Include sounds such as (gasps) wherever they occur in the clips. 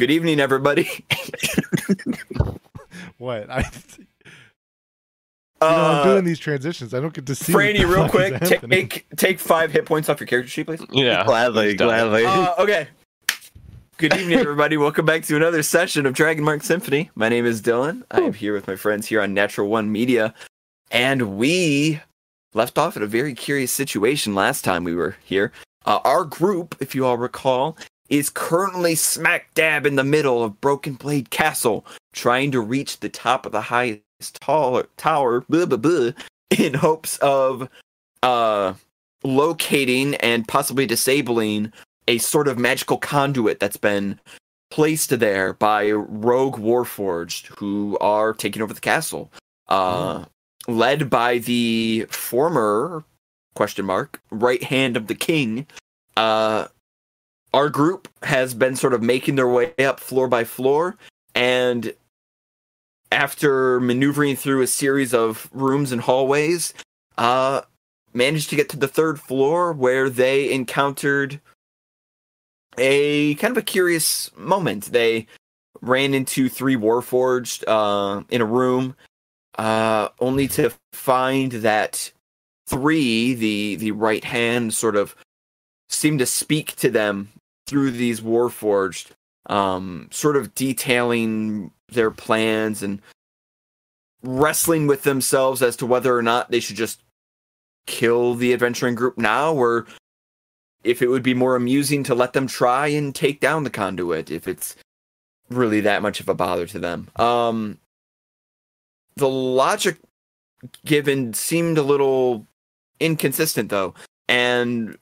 Good evening, everybody. (laughs) what? I, (laughs) you know, I'm Uh, doing these transitions. I don't get to see. (laughs) what Franny, real quick, is take take five hit points off your character sheet, please. Yeah. Gladly, he's done it. gladly. Uh, okay. Good evening, everybody. Welcome back to another session of Dragon Mark Symphony. My name is Dylan. I am here with my friends here on Natural One Media, and we left off at a very curious situation last time we were here. Uh, our group, if you all recall, is currently smack dab in the middle of Broken Blade Castle, trying to reach the top of the highest tall- tower, blah, blah, blah, in hopes of uh, locating and possibly disabling a sort of magical conduit that's been placed there by rogue warforged who are taking over the castle. Uh led by the former question mark right hand of the king uh our group has been sort of making their way up floor by floor and after maneuvering through a series of rooms and hallways uh managed to get to the third floor where they encountered a kind of a curious moment. They ran into three Warforged uh, in a room, uh, only to find that three, the the right hand, sort of seemed to speak to them through these Warforged, um, sort of detailing their plans and wrestling with themselves as to whether or not they should just kill the adventuring group now or if it would be more amusing to let them try and take down the conduit if it's really that much of a bother to them. Um, the logic given seemed a little inconsistent though, and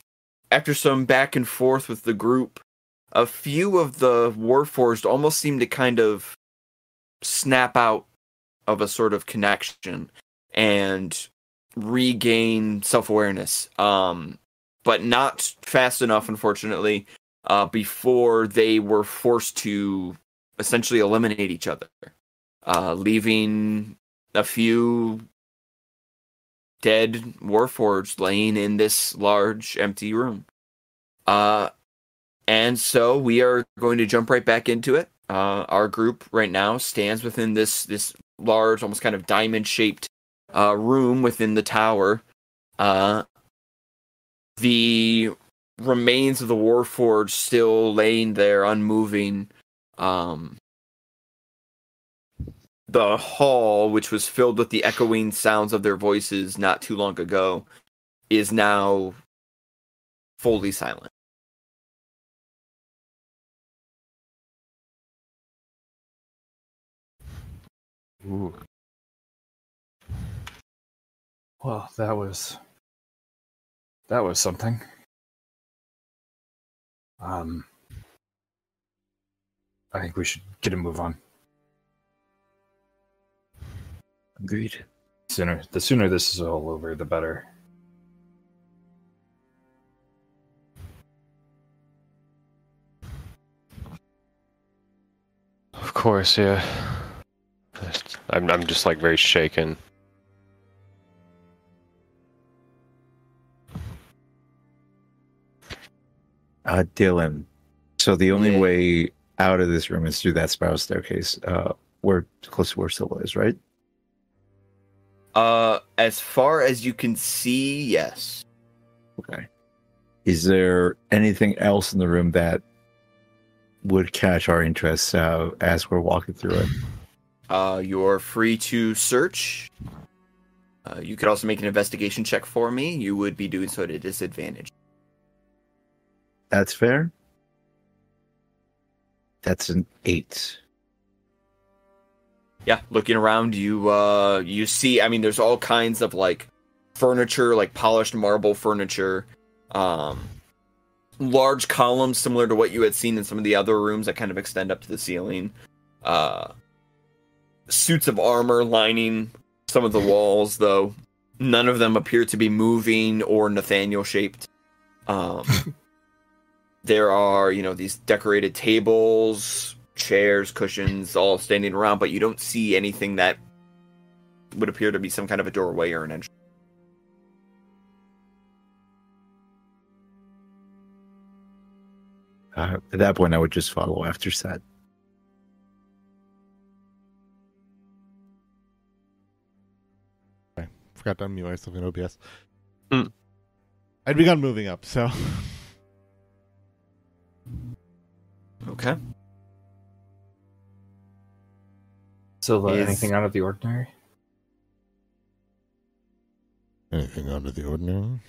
after some back and forth with the group, a few of the Warforged almost seem to kind of snap out of a sort of connection and regain self-awareness. Um, but not fast enough, unfortunately, uh, before they were forced to essentially eliminate each other, uh, leaving a few dead warforged laying in this large empty room. Uh, and so we are going to jump right back into it. Uh, our group right now stands within this this large, almost kind of diamond shaped uh, room within the tower. Uh, the remains of the Warforged still laying there, unmoving. Um, the hall, which was filled with the echoing sounds of their voices not too long ago, is now fully silent. Ooh. Well, that was that was something. Um, I think we should get a move on. Agreed. Sooner, the sooner this is all over, the better. Of course, yeah. I'm I'm just like very shaken. Uh, Dylan. So the only Yeah. way out of this room is through that spiral staircase. Uh, where close to where Silva is, right? Uh, as far as you can see, yes. Okay. Is there anything else in the room that would catch our interest uh, as we're walking through it? Uh, you're free to search. Uh, you could also make an investigation check for me. You would be doing so at a disadvantage. That's fair. That's an eight. Yeah, looking around, you uh, you see. I mean, there's all kinds of like furniture, like polished marble furniture, um, large columns similar to what you had seen in some of the other rooms that kind of extend up to the ceiling. Uh, suits of armor lining some of the walls, though none of them appear to be moving or Nathaniel shaped. Um, (laughs) there are, you know, these decorated tables, chairs, cushions, all standing around, but you don't see anything that would appear to be some kind of a doorway or an entrance. Uh, at that point, I would just follow after said. I forgot to unmute myself in OBS. Mm. I'd begun moving up, so. Okay. Silva, Is- anything out of the ordinary? anything out of the ordinary.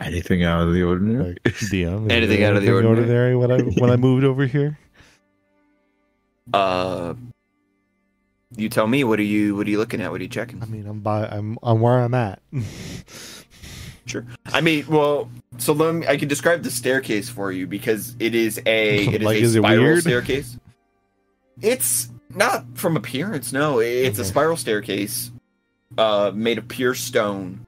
Anything out of the ordinary? Like DM, is Anything out of the anything ordinary? when I when I moved over here. (laughs) Uh, you tell me. What are you? What are you looking at? What are you checking? I mean, I'm by I'm I'm where I'm at. (laughs) Sure. I mean, well, so let me, I can describe the staircase for you because it is a (laughs) it is Like, a is spiral weird? staircase. It's not from appearance, no. It's a spiral staircase, uh, made of pure stone,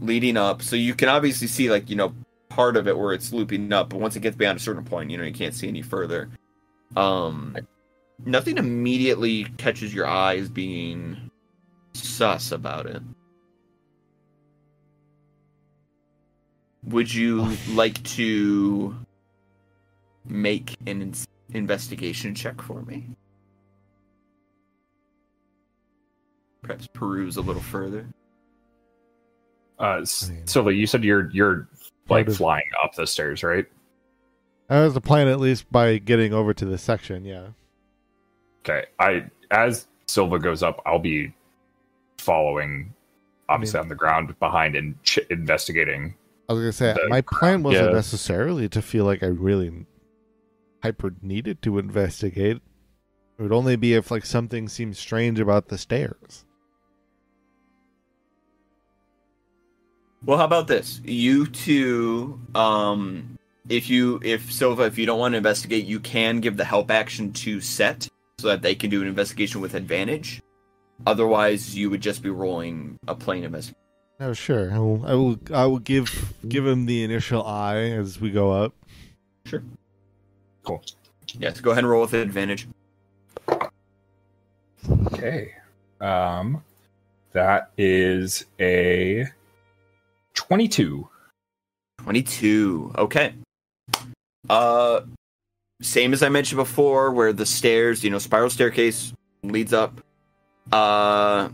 leading up. So you can obviously see, like you know, part of it where it's looping up, but once it gets beyond a certain point, you know, you can't see any further. Um, nothing immediately catches your eye as being sus about it. Would you like to make an in- investigation check for me? Perhaps peruse a little further. Uh, S- I mean- Silva, you said you're you're like Part flying up the stairs, right? That was the plan, at least by getting over to this section. Yeah. Okay. I as Silva goes up, I'll be following, obviously on the ground behind and ch- investigating. I was gonna say my plan wasn't yeah. necessarily to feel like I really hyper needed to investigate. It would only be if like something seemed strange about the stairs. Well, how about this? You two, um, if you, if Silva, if you don't want to investigate, you can give the help action to Set so that they can do an investigation with advantage. Otherwise, you would just be rolling a plain investigation. Oh sure, I will. I will. I will give give him the initial eye as we go up. Sure. Cool. Yes, go ahead and roll with advantage. Okay. Um, that is a twenty-two. 22. Okay. Uh same as I mentioned before where the stairs, you know, spiral staircase leads up. Uh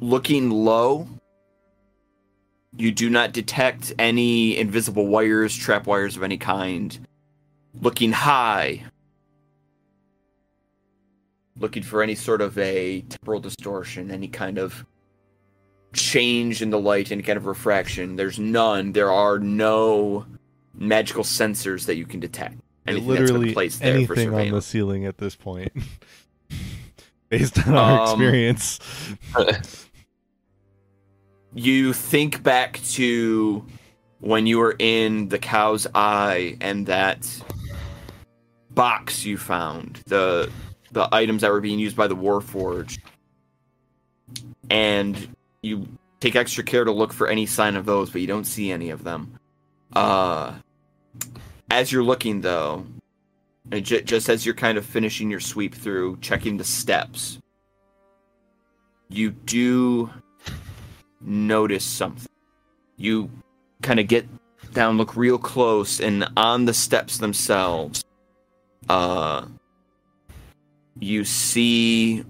looking low, you do not detect any invisible wires, trap wires of any kind. Looking high, looking for any sort of a temporal distortion, any kind of change in the light, any kind of refraction. There's none. There are no magical sensors that you can detect. Anything that's been Literally placed there for anything on the ceiling at this point, (laughs) based on our Um, experience. (laughs) You think back to when you were in the cow's eye and that box you found, the the items that were being used by the Warforged. And you take extra care to look for any sign of those, but you don't see any of them. Uh as you're looking though, ju- just as you're kind of finishing your sweep through, checking the steps, you do notice something. You kind of get down, look real close, and on the steps themselves, uh, you see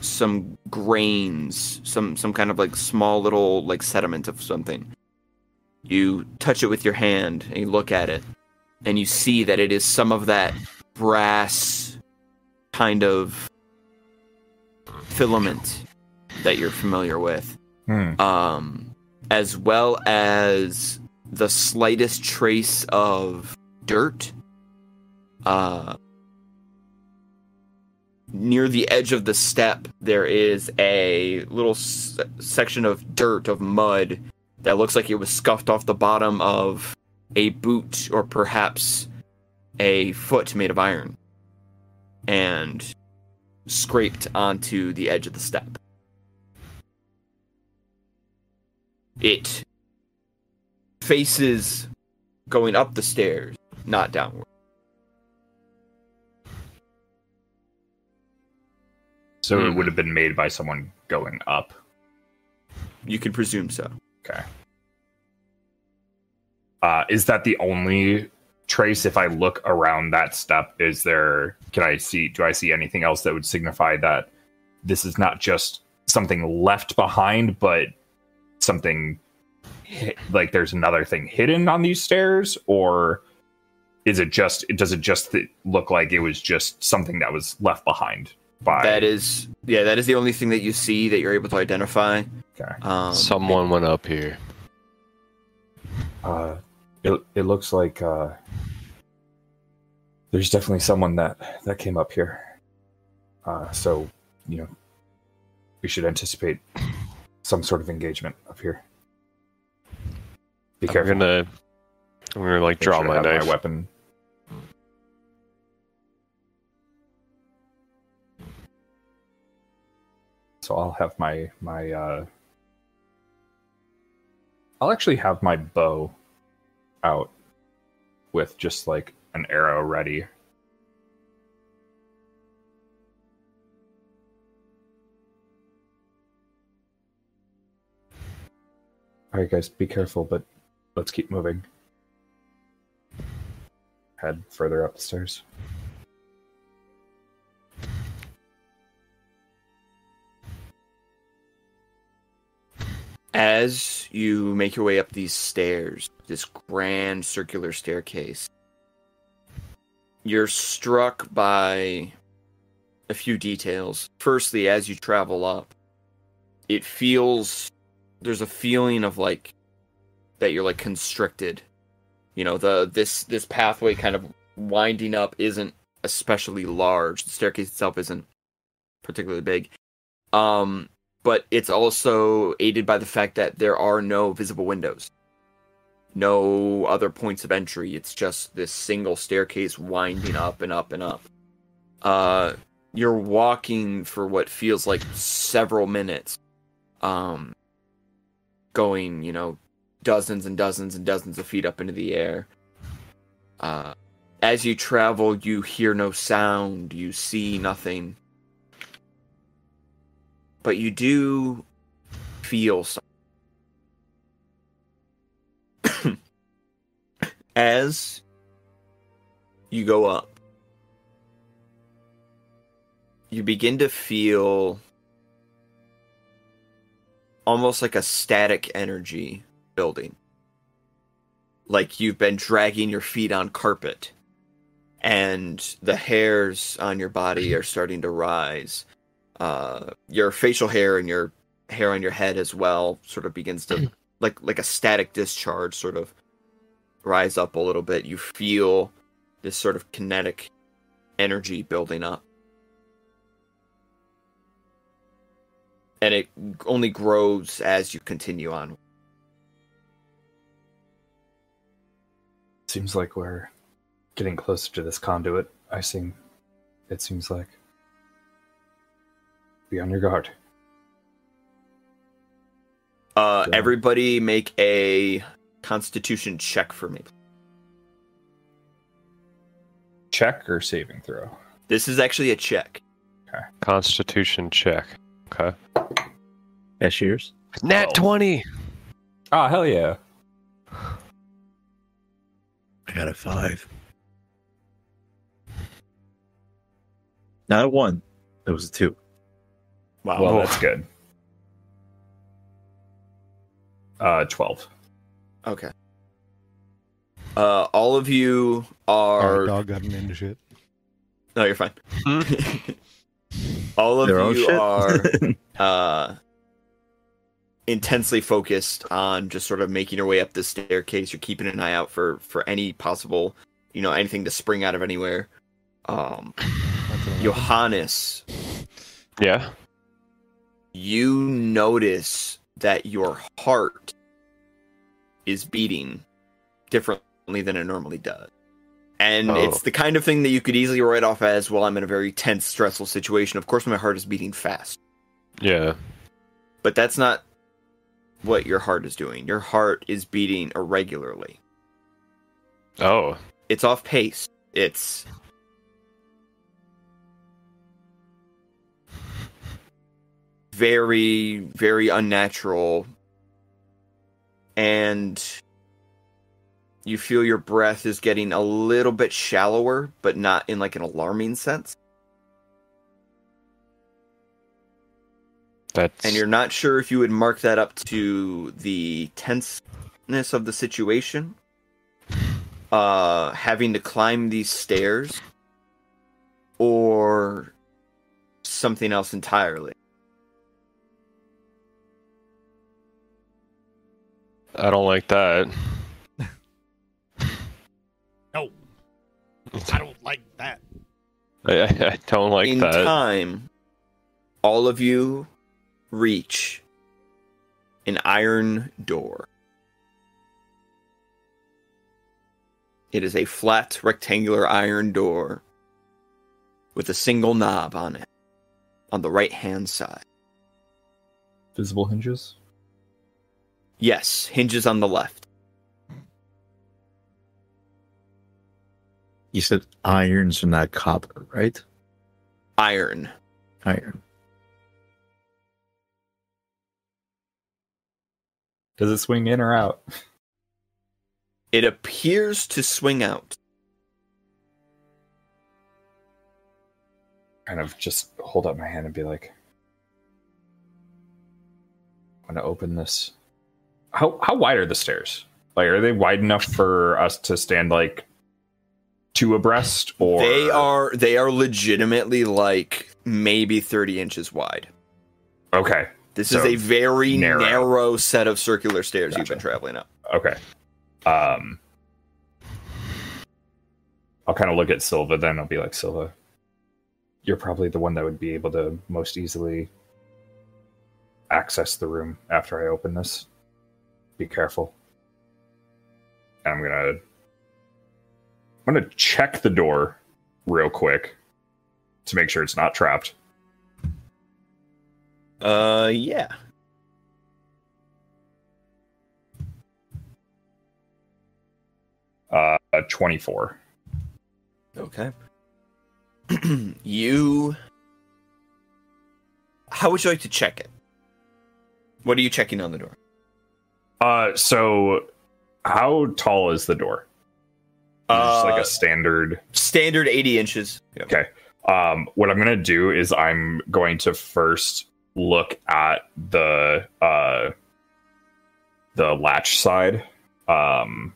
some grains, some some kind of like small little like sediment of something. You touch it with your hand and you look at it, and you see that it is some of that brass kind of filament that you're familiar with Hmm. um, as well as the slightest trace of dirt. Uh, near the edge of the step, there is a little s- section of dirt, of mud, that looks like it was scuffed off the bottom of a boot or perhaps a foot made of iron and scraped onto the edge of the step. It faces going up the stairs, not downward. So it Mhm. would have been made by someone going up. You can presume so. Okay. Uh, is that the only Trace, if I look around that step, is there? Can I see? Do I see anything else that would signify that this is not just something left behind, but something like there's another thing hidden on these stairs, or is it just? Does it just look like it was just something that was left behind by? That is, yeah, that is the only thing that you see that you're able to identify. Okay. Um, Someone went up here. Uh, it it looks like uh, there's definitely someone that that came up here. Uh, so you know, we should anticipate some sort of engagement up here. Be I'm careful. gonna, I'm gonna like Make draw sure my knife. weapon. So I'll have my my. uh I'll actually have my bow out with just like an arrow ready. All right, guys, be careful, but let's keep moving. Head further up the stairs. As you make your way up these stairs, this grand circular staircase, you're struck by a few details. Firstly, as you travel up, it feels there's a feeling of like that you're like constricted. You know, the this this pathway kind of winding up isn't especially large. The staircase itself isn't particularly big. Um but it's also aided by the fact that there are no visible windows, no other points of entry. It's just this single staircase winding up and up and up. Uh, you're walking for what feels like several minutes, um, going, you know, dozens and dozens and dozens of feet up into the air. Uh, as you travel, you hear no sound, you see nothing but you do feel something. (coughs) As you go up, you begin to feel almost like a static energy building. Like you've been dragging your feet on carpet, and the hairs on your body are starting to rise. Uh, your facial hair and your hair on your head as well sort of begins to (clears throat) like like a static discharge sort of rise up a little bit. You feel this sort of kinetic energy building up and it only grows as you continue on Seems like we're getting closer to this conduit. I seem. It seems like. Be on your guard. uh Yeah. everybody make a constitution check for me Check or saving throw. this is actually a check Okay. Constitution check. Okay. Cashiers. Nat Twelve. twenty. Ah, hell yeah. I got a five. Not a one. It was a two. wow Well, Oh. that's good. Uh, twelve. okay uh all of you Our are dog got an into shit. No, you're fine. (laughs) All of Their own you shit? are (laughs) uh, intensely focused on just sort of making your way up the staircase. You're keeping an eye out for for any possible, you know, anything to spring out of anywhere. Um, That's (sighs) an Johannes, Yeah. you notice that your heart is beating differently than it normally does. And Oh. it's the kind of thing that you could easily write off as, well, I'm in a very tense, stressful situation. Of course, my heart is beating fast. Yeah. But that's not what your heart is doing. Your heart is beating irregularly. Oh. It's off pace. It's very, very unnatural. And you feel your breath is getting a little bit shallower, but not in like an alarming sense. That's And you're not sure if you would mark that up to the tenseness of the situation. Uh, having to climb these stairs, or something else entirely. I don't like that. (laughs) No, I don't like that. I, I, I don't like in that. time, all of you reach an iron door. It is a flat rectangular iron door with a single knob on it on the right hand side. Visible hinges. Yes, hinges on the left. You said irons are not copper, right? Iron. Iron. Does it swing in or out? It appears to swing out. Kind of just hold up my hand and be like, "I'm gonna open this." How how wide are the stairs? Like, are they wide enough for us to stand like two abreast, or They are they are legitimately like maybe 30 inches wide. okay? This So, is a very narrow. narrow. set of circular stairs you've been traveling up. Okay. Um, I'll kind of look at Silva. Then I'll be like, Silva, you're probably the one that would be able to most easily access the room after I open this. Be careful. And I'm gonna, I'm gonna check the door real quick to make sure it's not trapped. Uh, yeah. Uh, 24. Okay. (clears throat) you. How would you like to check it? What are you checking on the door? Uh, so how tall is the door? It just like Uh, a standard. Standard 80 inches. Yep. Okay. Um, what I'm gonna do is I'm going to first look at the uh the latch side, um,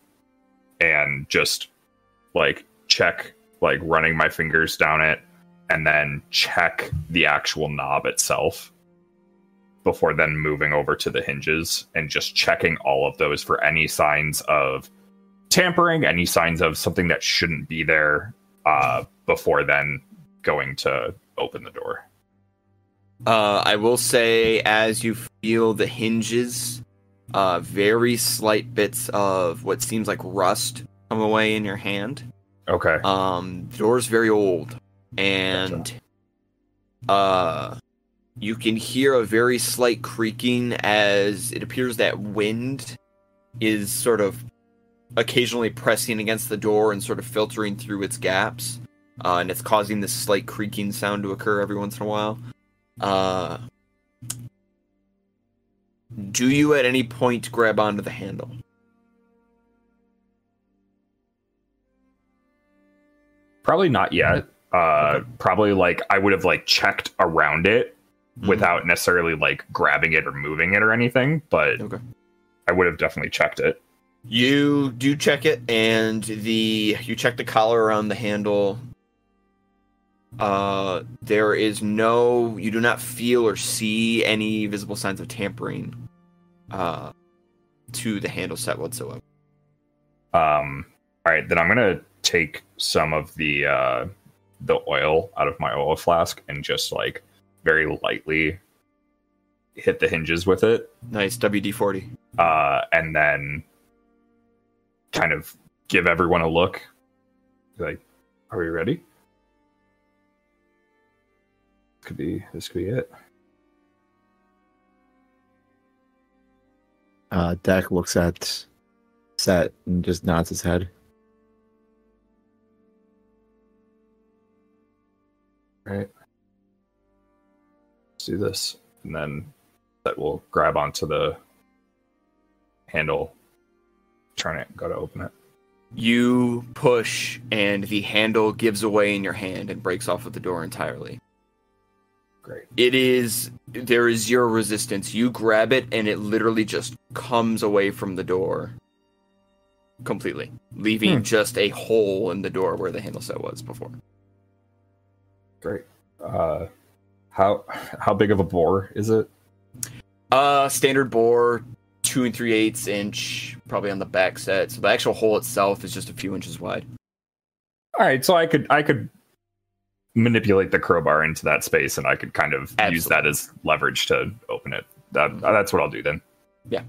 and just like check, like running my fingers down it, and then check the actual knob itself before then moving over to the hinges and just checking all of those for any signs of tampering, any signs of something that shouldn't be there, uh, before then going to open the door. Uh, I will say, as you feel the hinges, uh, very slight bits of what seems like rust come away in your hand. Okay. Um, the door's very old, and uh, you can hear a very slight creaking as it appears that wind is sort of occasionally pressing against the door and sort of filtering through its gaps, uh, and it's causing this slight creaking sound to occur every once in a while. Uh, do you at any point grab onto the handle? Probably not yet. Uh, probably like I would have like checked around it Mhm. without necessarily like grabbing it or moving it or anything, but Okay. I would have definitely checked it. You do check it, and the you check the collar around the handle. Uh, there is no. You do not feel or see any visible signs of tampering. Uh, to the handle set whatsoever. Um, all right, then I'm gonna take some of the uh, the oil out of my oil flask and just like very lightly hit the hinges with it, Nice WD forty. uh, and then kind of give everyone a look. Like, are we ready? Could be this could be it. Uh, Dak looks at Set and just nods his head. Right. Let's do this, and then that will grab onto the handle, turn it, go to open it. You push, and the handle gives away in your hand and breaks off of the door entirely. Great. It is there is zero resistance. You grab it, and it literally just comes away from the door completely, leaving Hmm. just a hole in the door where the handle set was before. Great. Uh, how how big of a bore is it? Uh, standard bore, two and three eighths inch, probably on the back set. So the actual hole itself is just a few inches wide. All right, so I could I could manipulate the crowbar into that space, and I could kind of use that as leverage to open it. That that's what I'll do then. Yeah.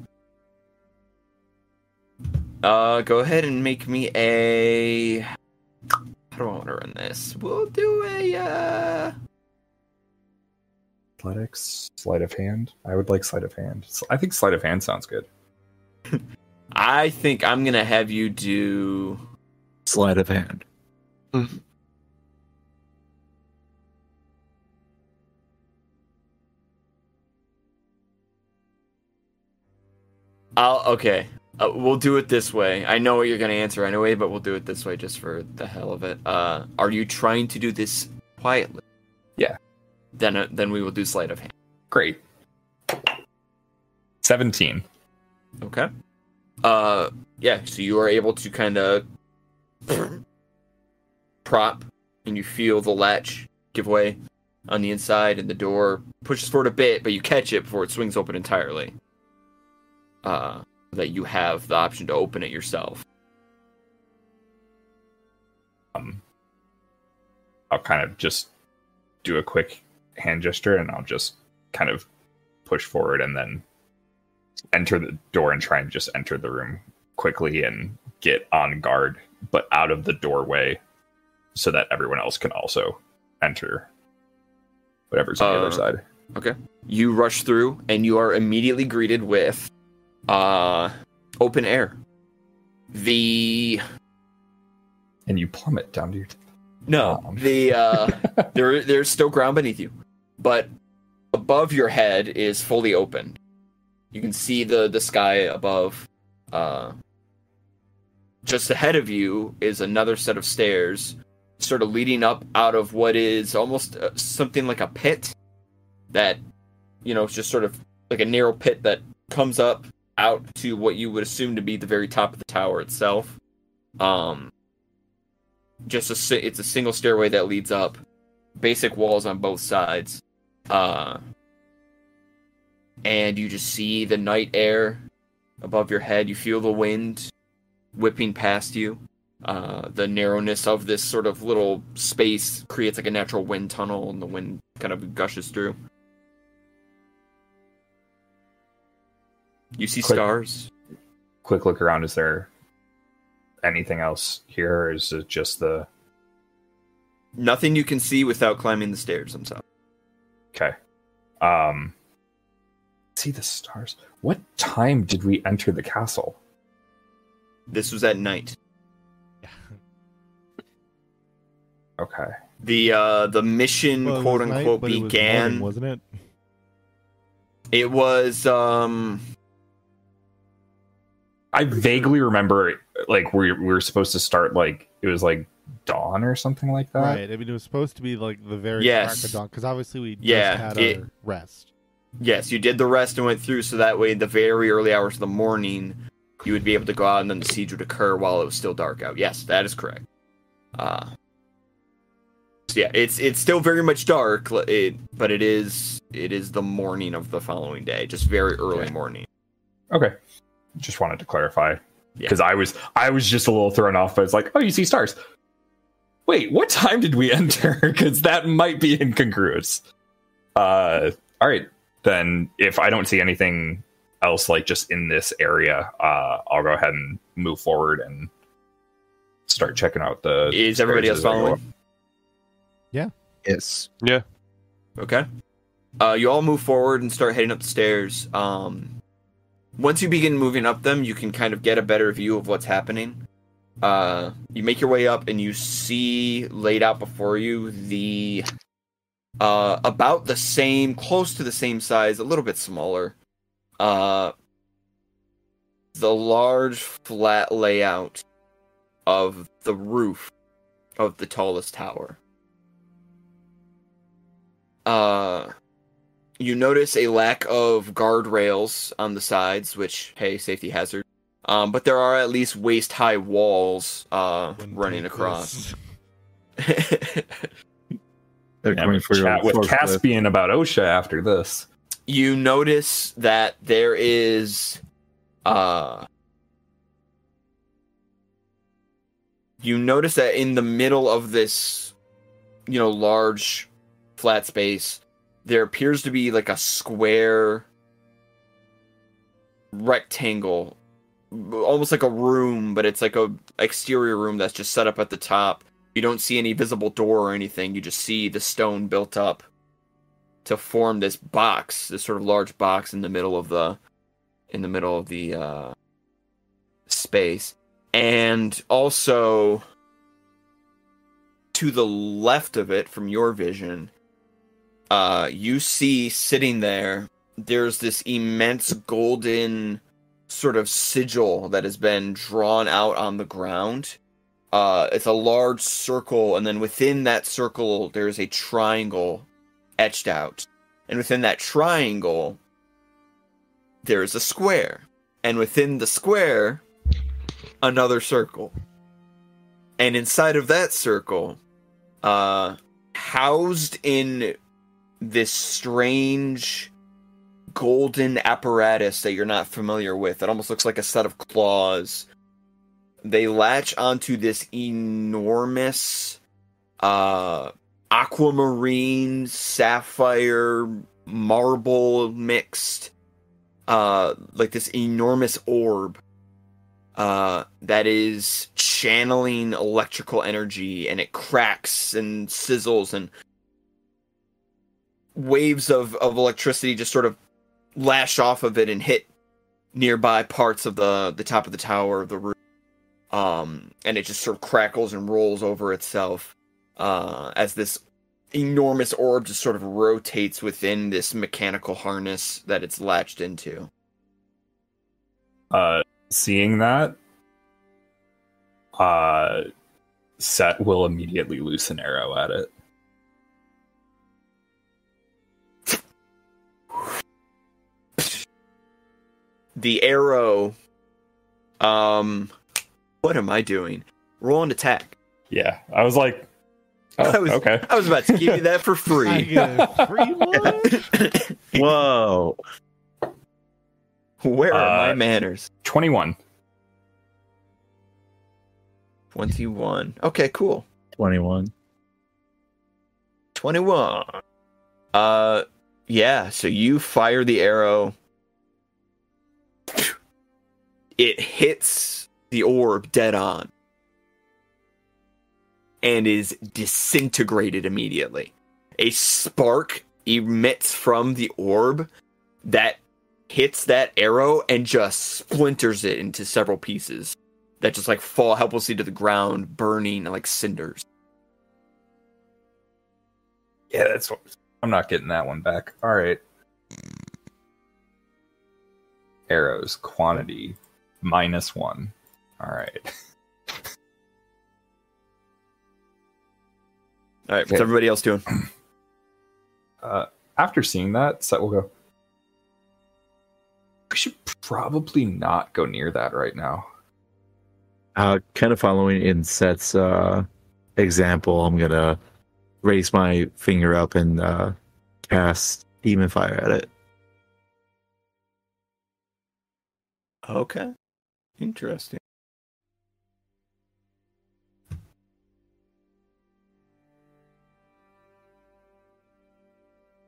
Uh, go ahead and make me a. How do I want to run this? We'll do a. uh Athletics, sleight of hand. I would like sleight of hand. I think sleight of hand sounds good. (laughs) I think I'm gonna have you do. Sleight of hand. I'll okay. Uh, we'll do it this way. I know what you're gonna answer anyway, but we'll do it this way just for the hell of it. Uh, are you trying to do this quietly? Yeah. Then, uh, then we will do sleight of hand. Great. Seventeen. Okay. Uh, yeah. So you are able to kind of prop, and you feel the latch give way on the inside, and the door pushes forward a bit, but you catch it before it swings open entirely. Uh, that you have the option to open it yourself. Um, I'll kind of just do a quick hand gesture, and I'll just kind of push forward, and then enter the door and try and just enter the room quickly and get on guard, but out of the doorway, so that everyone else can also enter. Whatever's on the Uh, other side. Okay. You rush through, and you are immediately greeted with uh, open air. The And you plummet down to your. no, Um. the uh, (laughs) there there's still ground beneath you, but above your head is fully open. You can see the the sky above. Uh, just ahead of you is another set of stairs, sort of leading up out of what is almost uh, something like a pit. That, you know, it's just sort of like a narrow pit that comes up out to what you would assume to be the very top of the tower itself. Um, just a it's a single stairway that leads up basic walls on both sides uh and you just see the night air above your head. You feel the wind whipping past you. Uh the narrowness of this sort of little space creates like a natural wind tunnel and the wind kind of gushes through you see Quick- stars Quick look around. Is there anything else here, or is it just the nothing you can see without climbing the stairs themselves Okay. Um see the stars. What time did we enter the castle? this was at night (laughs) Okay. the uh the mission Well, quote was night, unquote it was began morning, wasn't it? it was um I vaguely remember like we we were supposed to start like it was like dawn or something like that. right. I mean, it was supposed to be like the very Yes. crack of dawn because obviously we Yeah, just had it- our rest. yes you did the rest and went through so that way the very early hours of the morning you would be able to go out and then the siege would occur while it was still dark out yes that is correct uh so yeah it's it's still very much dark it, but it is it is the morning of the following day just very early Okay. morning Okay. Just wanted to clarify. Yeah. Because I was I was just a little thrown off, but it's like, oh you see stars. Wait, what time did we (laughs) enter? Because that might be incongruous. Uh all right. Then if I don't see anything else like just in this area, uh I'll go ahead and move forward and start checking out the is everybody else following? Yeah. Yes. go up. following Yes. Okay. Uh, you all move forward and start heading up the stairs. Um, once you begin moving up them, you can kind of get a better view of what's happening. Uh, you make your way up and you see laid out before you the uh, about the same, close to the same size, a little bit smaller. Uh, the large flat layout of the roof of the tallest tower. Uh, you notice a lack of guardrails on the sides, which hey, safety hazard. Um, but there are at least waist high walls uh, running across. this. (laughs) They're Yeah, coming for chat with forklift. Caspian about OSHA after this. you notice that there is uh you notice that in the middle of this you know large flat space there appears to be like a square rectangle almost like a room but it's like a exterior room that's just set up at the top you don't see any visible door or anything you just see the stone built up to form this box, this sort of large box in the middle of the in the middle of the uh space. And also to the left of it from your vision, uh you see sitting there there's this immense golden sort of sigil that has been drawn out on the ground. Uh, it's a large circle, and then within that circle, there's a triangle etched out. And within that triangle, there is a square. And within the square, another circle. And inside of that circle, uh, housed in this strange golden apparatus that you're not familiar with, it almost looks like a set of claws. They latch onto this enormous uh aquamarine, sapphire, marble mixed, uh, like this enormous orb, uh, that is channeling electrical energy, and it cracks and sizzles, and waves of of electricity just sort of lash off of it and hit nearby parts of the the top of the tower of the roof. Um, and it just sort of crackles and rolls over itself uh, as this enormous orb just sort of rotates within this mechanical harness that it's latched into. Uh, seeing that, uh, Set will immediately loose an arrow at it. The arrow. Um, what am I doing? Roll an attack. Yeah, I was like, oh, I was- okay. I was about to give you that for free. free (laughs) one? Whoa. Where are my Uh, manners? 21. 21. Okay, cool. 21. 21. Uh yeah, so you fire the arrow. It hits the orb dead on and is disintegrated immediately. A spark emits from the orb that hits that arrow and just splinters it into several pieces that just like fall helplessly to the ground, burning like cinders. Yeah, that's what. I'm not getting that one back. All right. Arrows quantity minus one. All right. All right, what's Okay. everybody else doing? (clears throat) Uh, after seeing that, Set will go. We should probably not go near that right now. Uh, kind of following in Seth's uh, example, I'm gonna raise my finger up and uh, cast Demon Fire at it. Okay. Interesting.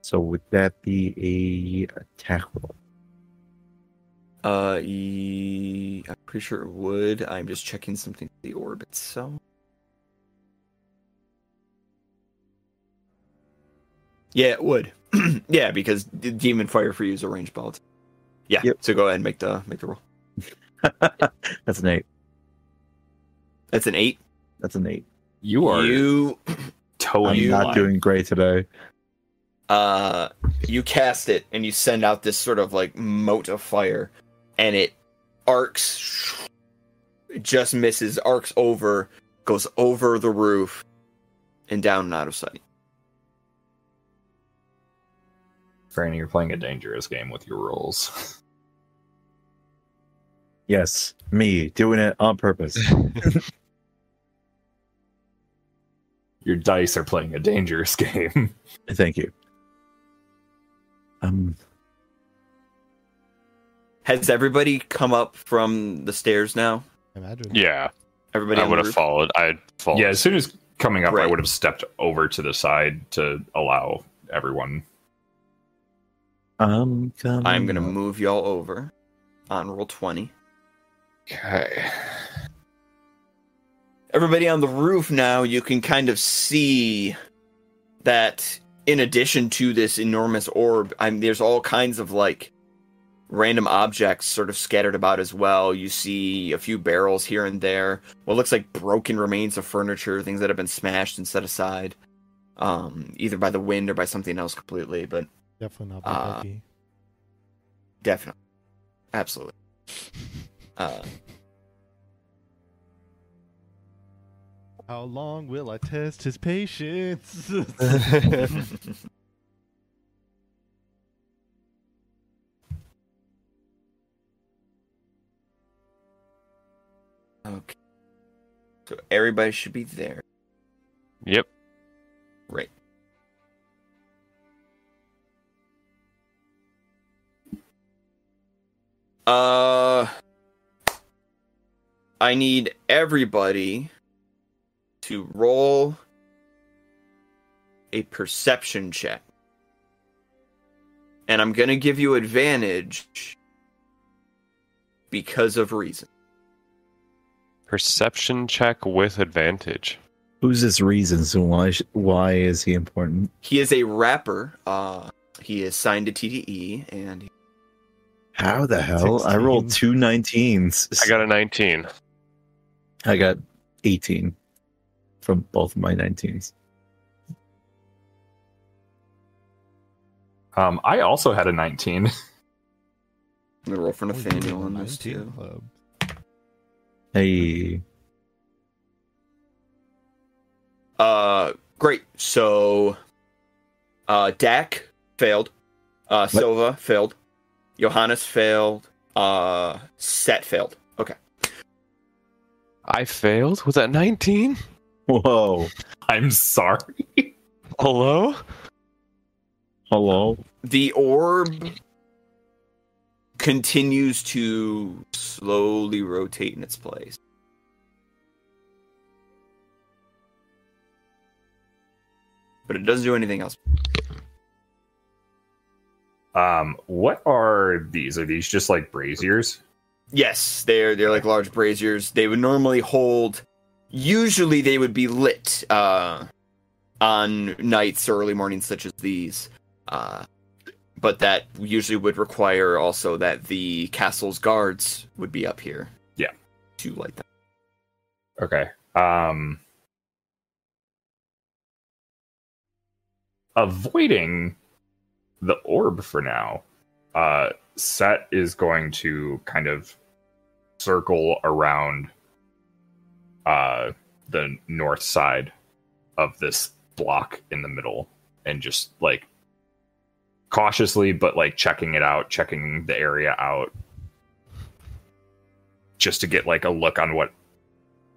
So would that be a attack roll? Uh, e- I'm pretty sure it would. I'm just checking something. The orb itself. Yeah, it would. (clears throat) yeah, because demon fire for you is a ranged ball. Yeah. Yep. So go ahead and make the make the roll. (laughs) That's an eight. That's an eight. That's an eight. You are You (clears throat) totally you I'm not lying. doing great today. uh you cast it and you send out this sort of like mote of fire and it arcs It just misses, arcs over, goes over the roof, and down and out of sight. Franny, you're playing a dangerous game with your rules. (laughs) Yes, me doing it on purpose. (laughs) your dice are playing a dangerous (laughs) game. Thank you. Um, Has everybody come up from the stairs now? Imagine. Yeah, Everybody I would have followed. I'd followed. yeah, as soon as coming up, I would have stepped over to the side to allow everyone. I'm coming. I'm gonna up. move y'all over on roll twenty. Okay. Everybody on the roof now, you can kind of see that in addition to this enormous orb, I'm there's all kinds of like random objects sort of scattered about as well. You see a few barrels here and there. What looks like broken remains of furniture, things that have been smashed and set aside. Um, either by the wind or by something else completely, but Definitely not Uh, definitely. Absolutely. (laughs) Uh How long will I test his patience? (laughs) okay. So everybody should be there. Yep. Uh I need everybody to roll a perception check. And I'm going to give you advantage because of reason. Perception check with advantage. Who's this reasons and why? Why is he important? He is a rapper. Uh he is signed to TDE and How the hell? I rolled 16. two 19s. I got a 19. I got 18 from both of my 19s. Um, I also had a 19. (laughs) I'm gonna roll for Oh, in Nathaniel the on this 19 too. club. Hey, Uh, great. So, uh, Dak failed. Uh, Silva failed. Johannes failed. Uh, Set failed. Okay. I failed? Was that 19? whoa, I'm sorry. Hello? hello. The orb continues to slowly rotate in its place. But it doesn't do anything else. Um, what are these? Are these just like braziers? Yes, they're they're like large braziers. They would normally hold. Usually, they would be lit uh, on nights or early mornings such as these. Uh, but that usually would require also that the castle's guards would be up here. Yeah. To light them. Okay. Um, avoiding the orb for now. Uh, Set is going to kind of circle around uh, the north side of this block in the middle and just like cautiously, but like checking it out, checking the area out, just to get like a look on what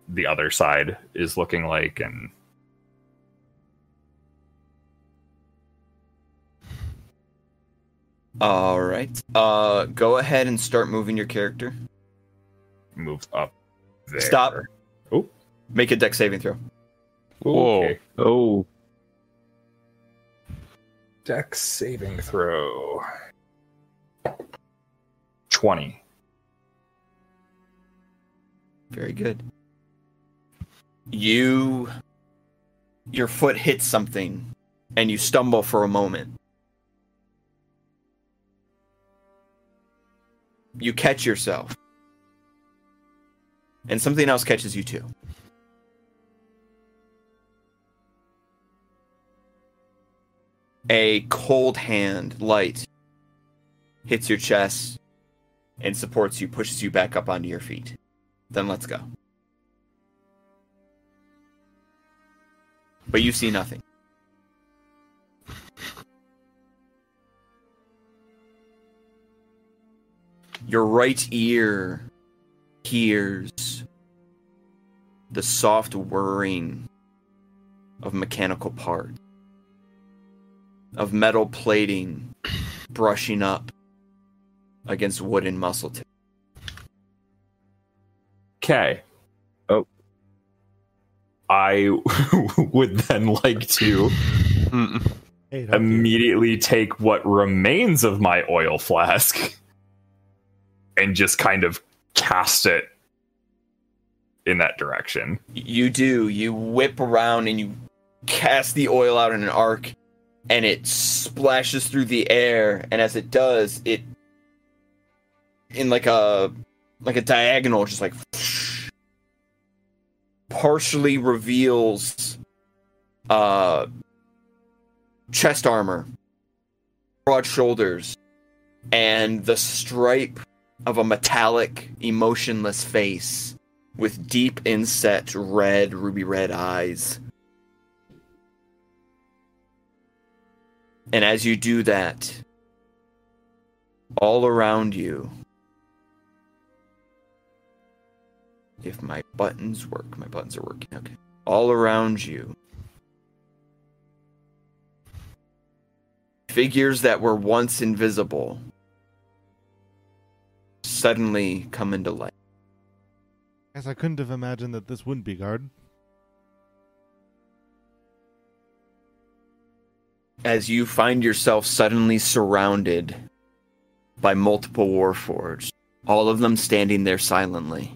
the other side is looking like and All right. Uh, go ahead and start moving your character. move up there. Stop. Oh. Make a dex saving throw. Whoa. Okay. Oh, Dex saving throw. 20. Very good. You your foot hits something and you stumble for a moment. You catch yourself. And something else catches you too. A cold hand, light, hits your chest and supports you, pushes you back up onto your feet. Then let's go. But you see nothing. Your right ear hears the soft whirring of mechanical parts, of metal plating brushing up against wooden muscle tip. Okay. Oh. I (laughs) would then like to mm. you- immediately take what remains of my oil flask and just kind of cast it in that direction. You do. You whip around and you cast the oil out in an arc, and it splashes through the air. And as it does, it in like a like a diagonal, just like partially reveals uh chest armor, broad shoulders, and the stripe of a metallic, emotionless face with deep inset red, ruby red eyes. And as you do that, all around you, if my buttons work, my buttons are working, okay. All around you, figures that were once invisible suddenly come into light. Guess I couldn't have imagined that this wouldn't be guard. as you find yourself suddenly surrounded by multiple warforged, all of them standing there silently,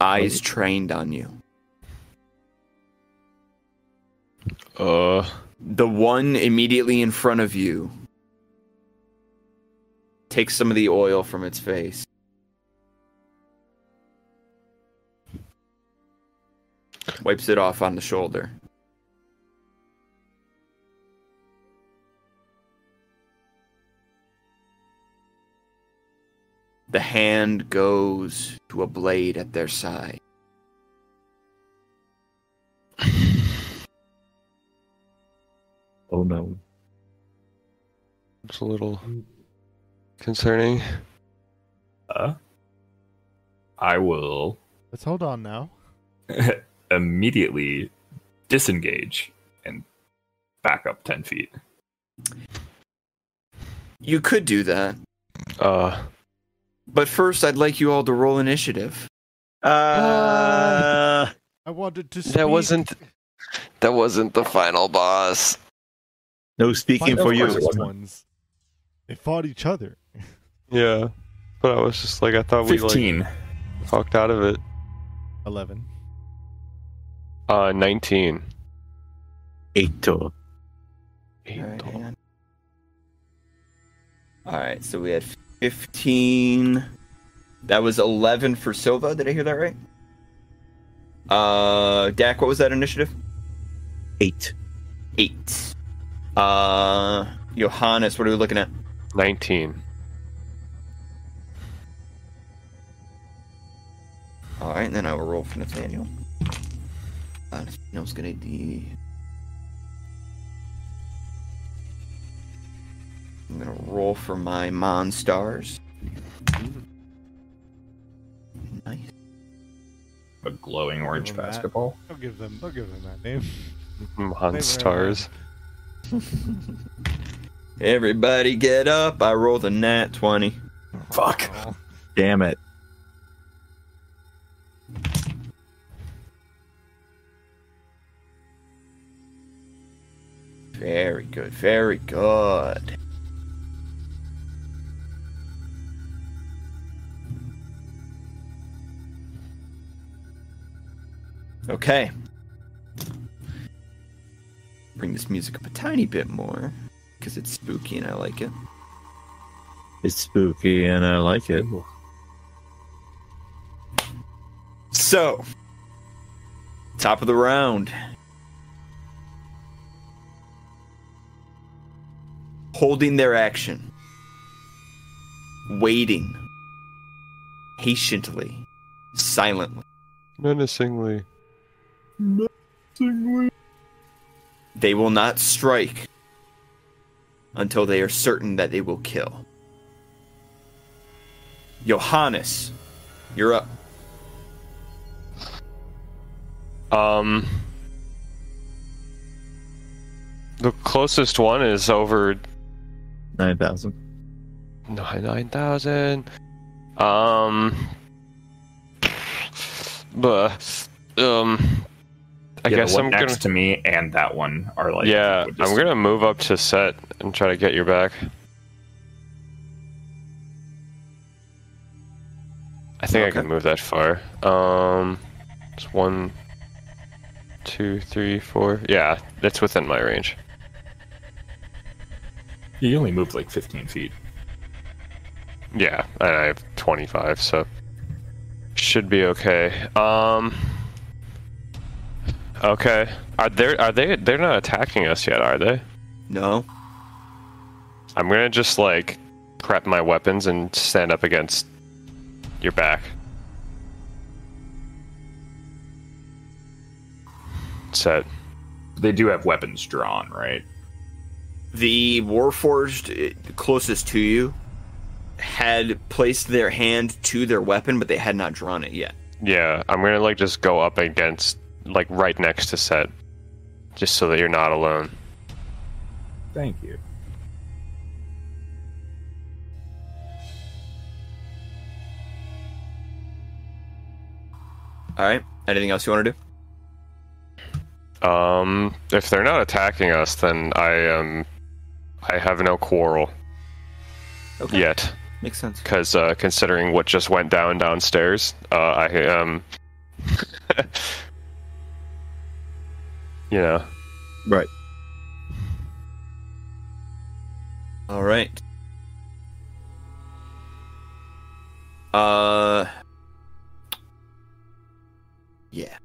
eyes trained on you. Uh, The one immediately in front of you takes some of the oil from its face. Wipes it off on the shoulder. The hand goes to a blade at their side. (laughs) Oh no. it's a little concerning. Uh, I will Let's hold on now. (laughs) immediately disengage and back up 10 feet. You could do that, Uh, but first I'd like you all to roll initiative. Uh, I wanted to. Speak. that wasn't that wasn't the final boss. no speaking Fight for you. ones. They fought each other. Yeah, but I was just like, I thought we like 15. talked out of it. Eleven. Uh, nineteen. Eight to Eight Alright, total. Alright, so we had 15. That was 11 for Silva. Did I hear that right? Uh, Dak, what was that initiative? eight. Eight. Uh, Johannes, what are we looking at? Nineteen. Alright, and then I will roll for Nathaniel. Uh, Nathaniel's gonna be. I'm gonna roll for my Monstars. Nice. A glowing orange Give 'em that. basketball. I'll give them. I'll give them that name. (laughs) Monstars. Everybody get up. I rolled a nat 20. Fuck. Oh, Damn it. Very good, very good. Okay. Bring this music up a tiny bit more because it's spooky and I like it. It's spooky and I like it. So, top of the round. Holding their action. Waiting. Patiently. silently. Menacingly. Menacingly. They will not strike until they are certain that they will kill. Johannes, you're up. Um, the closest one is over Nine thousand. nine nine thousand. Um, but um, I Yeah, guess the one I'm next gonna. to me and that one are like. yeah, I'm gonna move up to set and try to get your back. I think I can move that far. Um, it's one, two, three, four. Yeah, that's within my range. You only moved like 15 feet. Yeah, and I have 25, so should be okay. Um, okay. Are they? Are they? They're not attacking us yet, are they? No? I'm gonna just like prep my weapons and stand up against your back. Set. They do have weapons drawn, right? The Warforged uh, closest to you had placed their hand to their weapon, but they had not drawn it yet. Yeah, I'm gonna like just go up against like right next to set, just so that you're not alone. Thank you. All right. Anything else you want to do? Um, if they're not attacking us, then I um, I have no quarrel Okay. yet, Makes sense. because uh, considering what just went down downstairs, uh, I um, (laughs) you know, Right. All right. Uh. Yeah.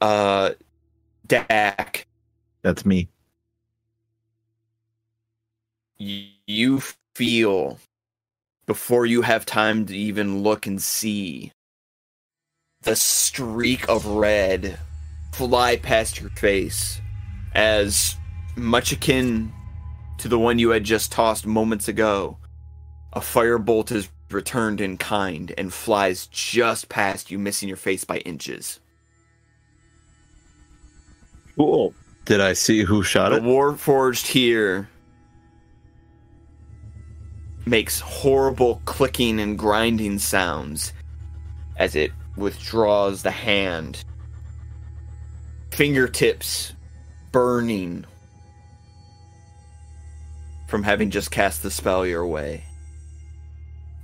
Uh, Dak, That's me. you feel before you have time to even look and see the streak of red fly past your face as much akin to the one you had just tossed moments ago. A firebolt is returned in kind and flies just past you, missing your face by inches. Cool. Did I see who shot The it? Warforged here makes horrible clicking and grinding sounds as it withdraws the hand. Fingertips burning from having just cast the spell your way.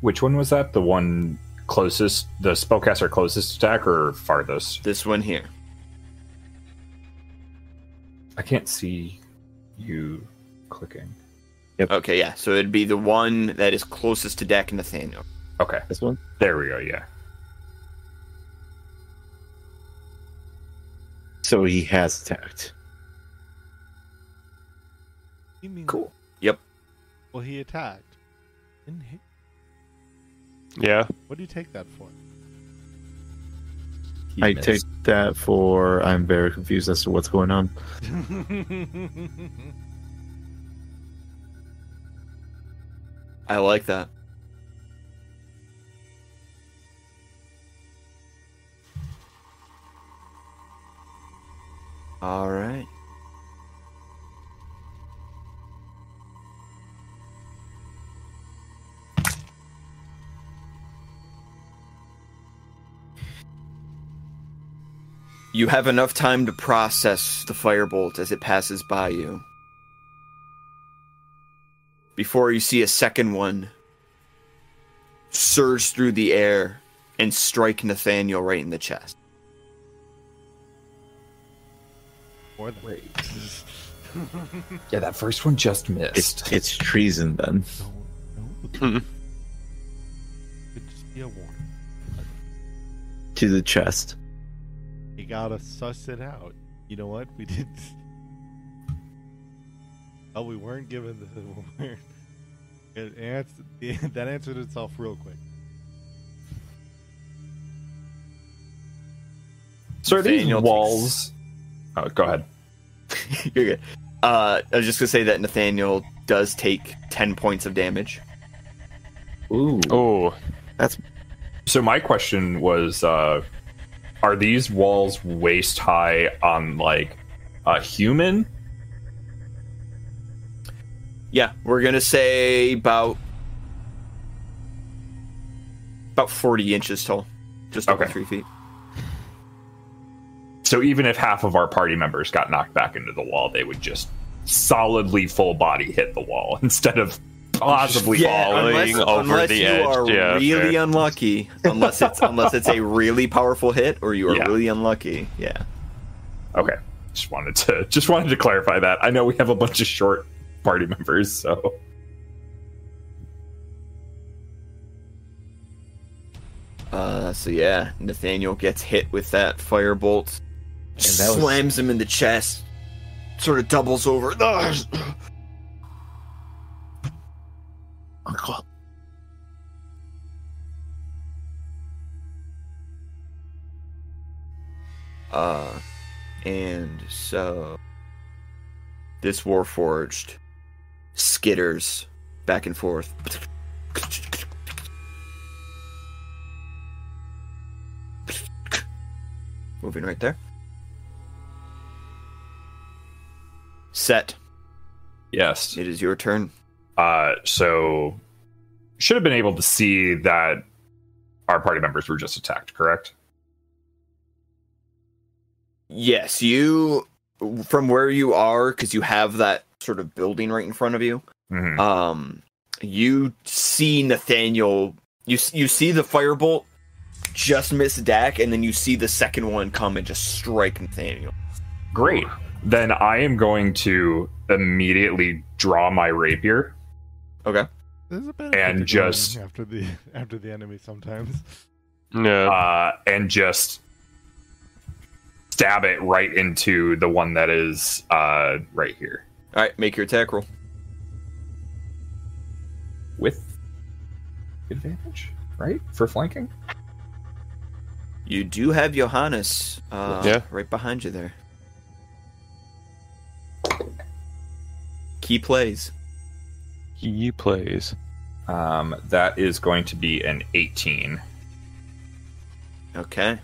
Which one was that? The one closest, the spellcaster closest attack or farthest? This one here. I can't see you clicking. Okay, yeah. So it'd be the one that is closest to Dak and Nathaniel. Okay, This one? there we go. Yeah. So he has attacked. You mean Cool. Yep. Well, he attacked. Didn't he? yeah. What do you take that for? He I missed. take that for I'm very confused as to what's going on. (laughs) I like that. All right. You have enough time to process the firebolt as it passes by you before you see a second one surge through the air and strike Nathaniel right in the chest. Or the Wait. (laughs) yeah, that first one just missed. It's it's treason then. no, no. Hmm. Could just be a warning. To the chest. You gotta suss it out. You know what? We did. Oh, (laughs) we weren't given the. (laughs) We weren't, It answered, (laughs) that answered itself real quick. So are these Nathaniel takes- walls? Oh, go ahead. (laughs) You're good. Uh, I was just gonna say that Nathaniel does take ten points of damage. Ooh. Oh, that's. So my question was, uh, are these walls waist high on like a human? Yeah, we're gonna say about about forty inches tall, just over three feet. So even if half of our party members got knocked back into the wall, they would just solidly full body hit the wall (laughs) instead of possibly Yeah, falling. unless, over unless the you edge, are yeah, really fair. unlucky. Unless it's unless it's a really powerful hit, or you are Yeah. really unlucky. Yeah. Okay, just wanted to just wanted to clarify that. I know we have a bunch of short party (laughs) members, so Uh, so yeah, Nathaniel gets hit with that firebolt, And that was- slams him in the chest, sort of doubles over. (clears throat) Uncle. Uh, and so this Warforged skitters back and forth. Moving right there. Set. yes. It is your turn. Uh, so should have been able to see that our party members were just attacked. Correct? Yes, you from where you are because you have that sort of building right in front of you. Mhm. um you see Nathaniel you you see the firebolt just miss Dak and then you see the second one come and just strike Nathaniel. Great. Then I am going to immediately draw my rapier. Okay. There's a And just- after the (laughs) after the enemy sometimes. yeah. uh, and just stab it right into the one that is uh, right here All right, make your attack roll. with advantage, right? For flanking? You do have Johannes uh Yeah. right behind you there. Key plays. he plays. Um, that is going to be an 18. Okay.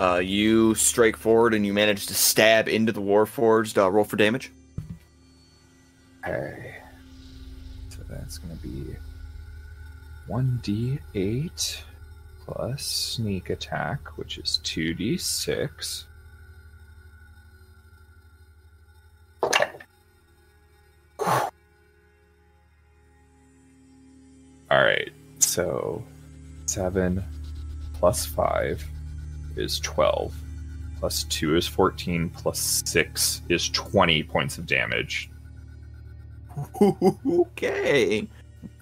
Uh you strike forward and you manage to stab into the Warforged. Uh, roll for damage. Okay. So that's going to be 1d8 plus sneak attack, which is 2d6. All right. So 7 plus 5 is 12. Plus 2 is 14. Plus 6 is 20 points of damage. Okay.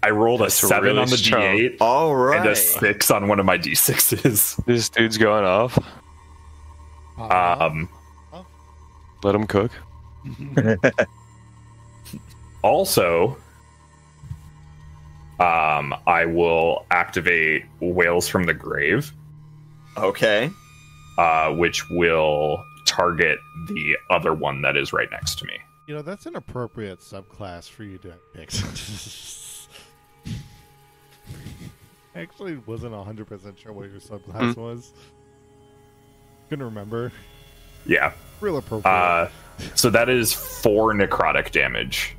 I rolled a That's seven really on the strong. d8 All right. and a six on one of my d6s. (laughs) This dude's going off. Um, Let him cook. (laughs) also, um, I will activate Wails from the Grave, Okay. uh, which will target the other one that is right next to me. You know, that's an appropriate subclass for you to pick. (laughs) Actually, wasn't 100% sure what your subclass was. Couldn't remember. Yeah. Real appropriate. Uh, so that is four necrotic damage.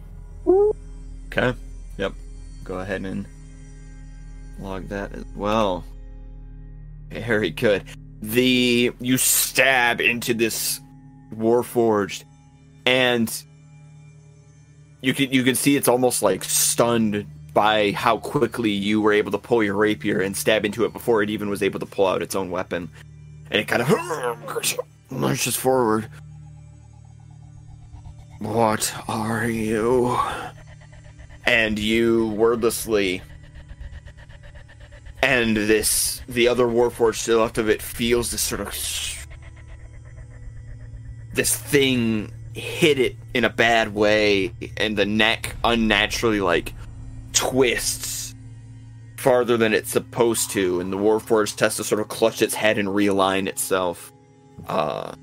Okay. Yep. Go ahead and log that as well. Very good. The you stab into this warforged, and you can you can see it's almost like stunned by how quickly you were able to pull your rapier and stab into it before it even was able to pull out its own weapon, and it kind of lurches (laughs) forward. What are you? and you wordlessly and this the other warforged to the left of it feels this sort of this thing hit it in a bad way and the neck unnaturally like twists farther than it's supposed to, and the Warforged test to sort of clutch its head and realign itself. Uh,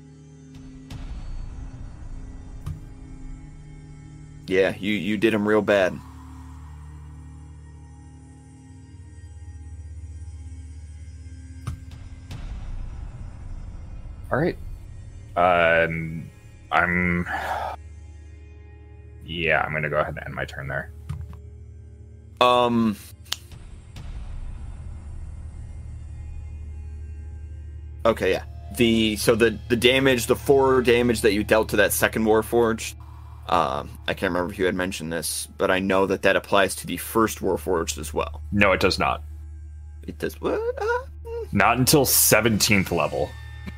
yeah, you you did him real bad. All right. Um, I'm. Yeah, I'm gonna go ahead and end my turn there. Um. Okay, yeah. The so the the damage, the four damage that you dealt to that second Warforged. Um, I can't remember if you had mentioned this, but I know that that applies to the first Warforged as well. No, it does not. It does what? Uh, Not until 17th level.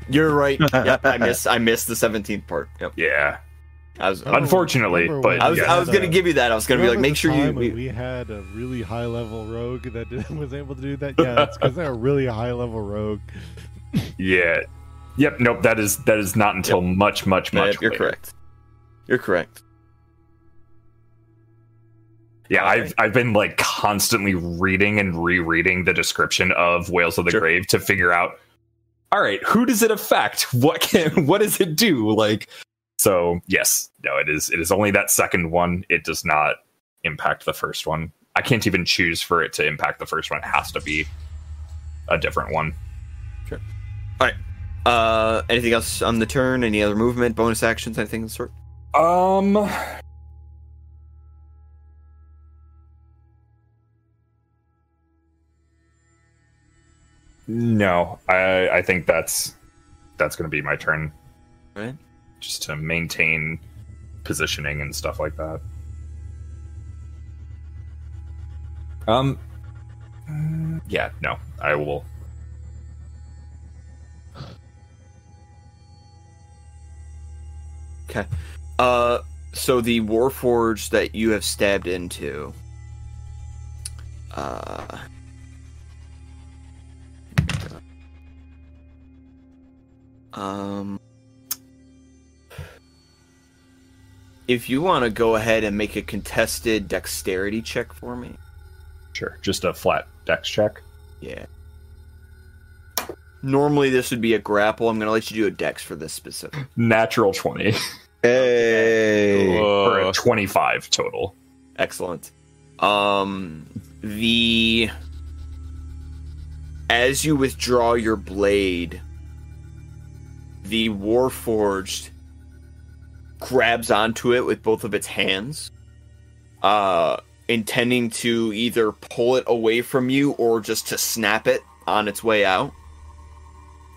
You're right. (laughs) yep, I missed. I missed the seventeenth part. Yep. Yeah. I was. Oh, Unfortunately, but I was. yeah. I was gonna give you that. I was gonna be like, make sure you. we- we had a really high level rogue that (laughs) was able to do that. Yeah, it's because they're a really high level rogue. Yeah. Yep. Nope. That is that is not until much, much, much. Yep, you're later. correct. You're correct. Yeah, Okay. I've I've been like constantly reading and rereading the description of Wails of the Sure. Grave to figure out. All right, who does it affect? (laughs) What can what does it do? Like, so yes, no, it is it is only that second one. It does not impact the first one. I can't even choose for it to impact the first one. It has to be a different one. Sure. All right. Uh, anything else on the turn? Any other movement, bonus actions, anything of the sort? Um. No, I I think that's that's going to be my turn. Right. Just to maintain positioning and stuff like that. Um. Yeah. No, I will. Okay. Uh, so the Warforged that you have stabbed into. Uh. Um. If you want to go ahead and make a contested dexterity check for me. Sure. Just a flat dex check. Yeah. Normally this would be a grapple. I'm going to let you do a dex for this specific. (laughs) Natural twenty Hey. (laughs) for Uh, a twenty-five total. Excellent. Um, the as you withdraw your blade, the Warforged grabs onto it with both of its hands, uh, intending to either pull it away from you or just to snap it on its way out.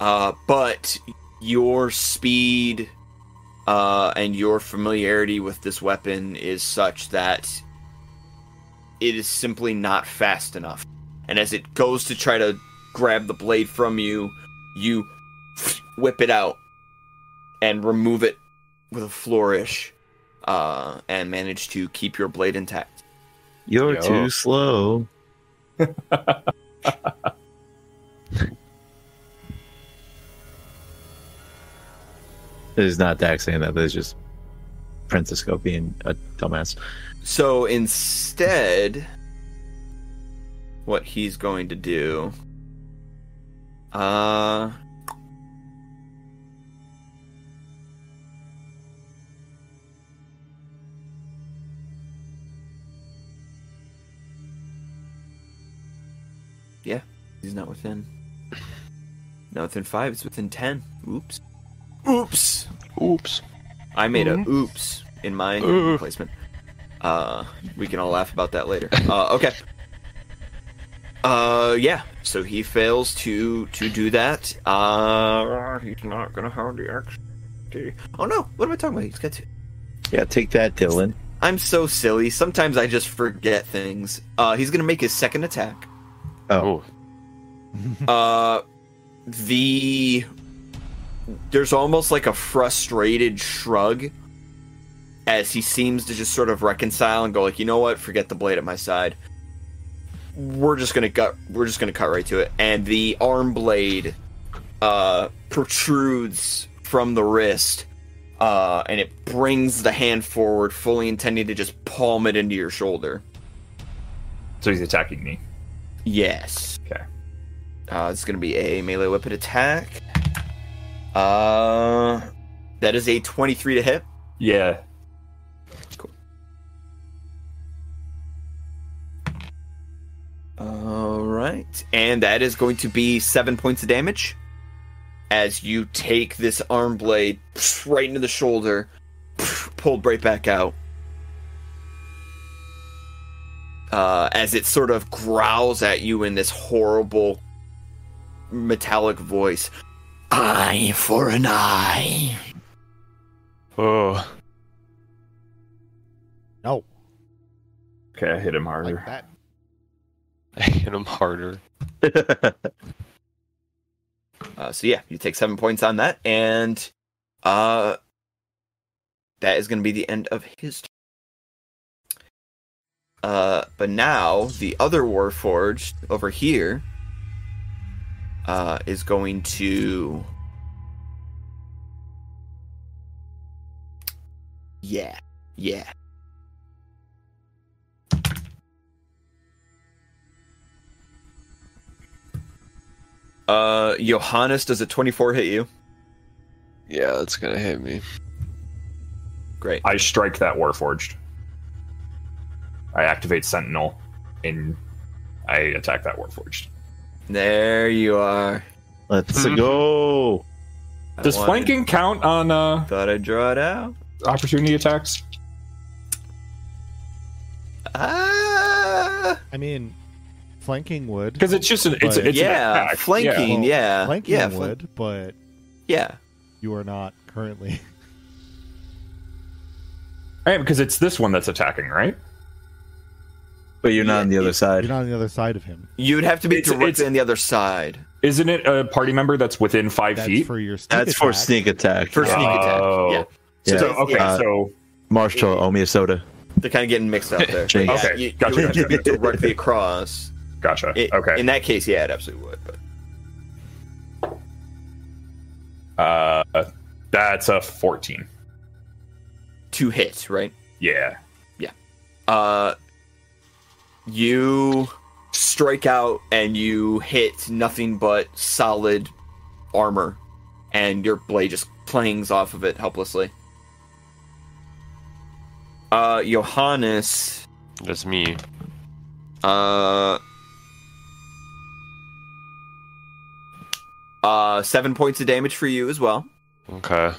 Uh, but your speed uh, and your familiarity with this weapon is such that it is simply not fast enough. And as it goes to try to grab the blade from you, you whip it out and remove it with a flourish uh, and manage to keep your blade intact. You're Yo. too slow. It is not Dax saying that, but it's just Francisco being a dumbass. So instead, what he's going to do, uh, he's not within. Not within five. It's within ten. Oops. Oops. oops. I made a oops in my Ooh. placement. Uh, we can all laugh about that later. Uh, okay. Uh, yeah. So he fails to to do that. Uh, he's not gonna have the XP. Oh no! What am I talking about? He's got to. Yeah, take that, Dylan. I'm so silly. Sometimes I just forget things. Uh, he's gonna make his second attack. Oh, (laughs) Uh, the there's almost like a frustrated shrug as he seems to just sort of reconcile and go like, you know what, forget the blade at my side. We're just gonna cut. We're just gonna cut right to it, and the arm blade uh, protrudes from the wrist, uh, and it brings the hand forward, fully intending to just palm it into your shoulder. So he's attacking me. Yes. Okay. Uh, it's going to be a melee weapon attack. Uh, that is a 23 to hit. Yeah. Cool. All right. And that is going to be seven points of damage as you take this arm blade right into the shoulder, pulled right back out. Uh, as it sort of growls at you in this horrible metallic voice. Eye for an eye. Oh, No, Okay, I hit him harder. like that. (laughs) I hit him harder. (laughs) Uh, so yeah, you take seven points on that, and uh, that is going to be the end of his. Turn. Uh, but now the other Warforged over here uh, is going to. Yeah, yeah. Uh, Johannes, does a 24 hit you? Yeah, that's gonna hit me. Great. I strike that Warforged. I activate Sentinel, and I attack that Warforged. There you are. Let's go. Does wanted- flanking count on uh, Thought I'd draw it out. opportunity attacks? Ah, I mean, flanking would. Because it's just an, it's, But- it's an yeah, attack. flanking. Well, Yeah, flanking yeah, flan- would, but yeah. you are not currently. Right, because it's this one that's attacking, right? But you're not Yeah, on the it- other side. You're not on the other side of him. You'd have to be It's- directly it's- on the other side Isn't it a party member that's within five That's feet? for your. Sneak That's for attack. sneak attack. for sneak attack. Oh. Yeah, Yeah. So okay, Uh, so Marshall, owe me a soda. they're kind of getting mixed up there. Jake. Yeah, Okay, you, gotcha, you would have to be directly across. gotcha. It- okay. In that case, yeah, it absolutely would. But Uh, that's a fourteen. two hits, right? Yeah. Yeah. uh you strike out and you hit nothing but solid armor and your blade just clangs off of it helplessly uh johannes That's me. uh uh seven points of damage for you as well Okay.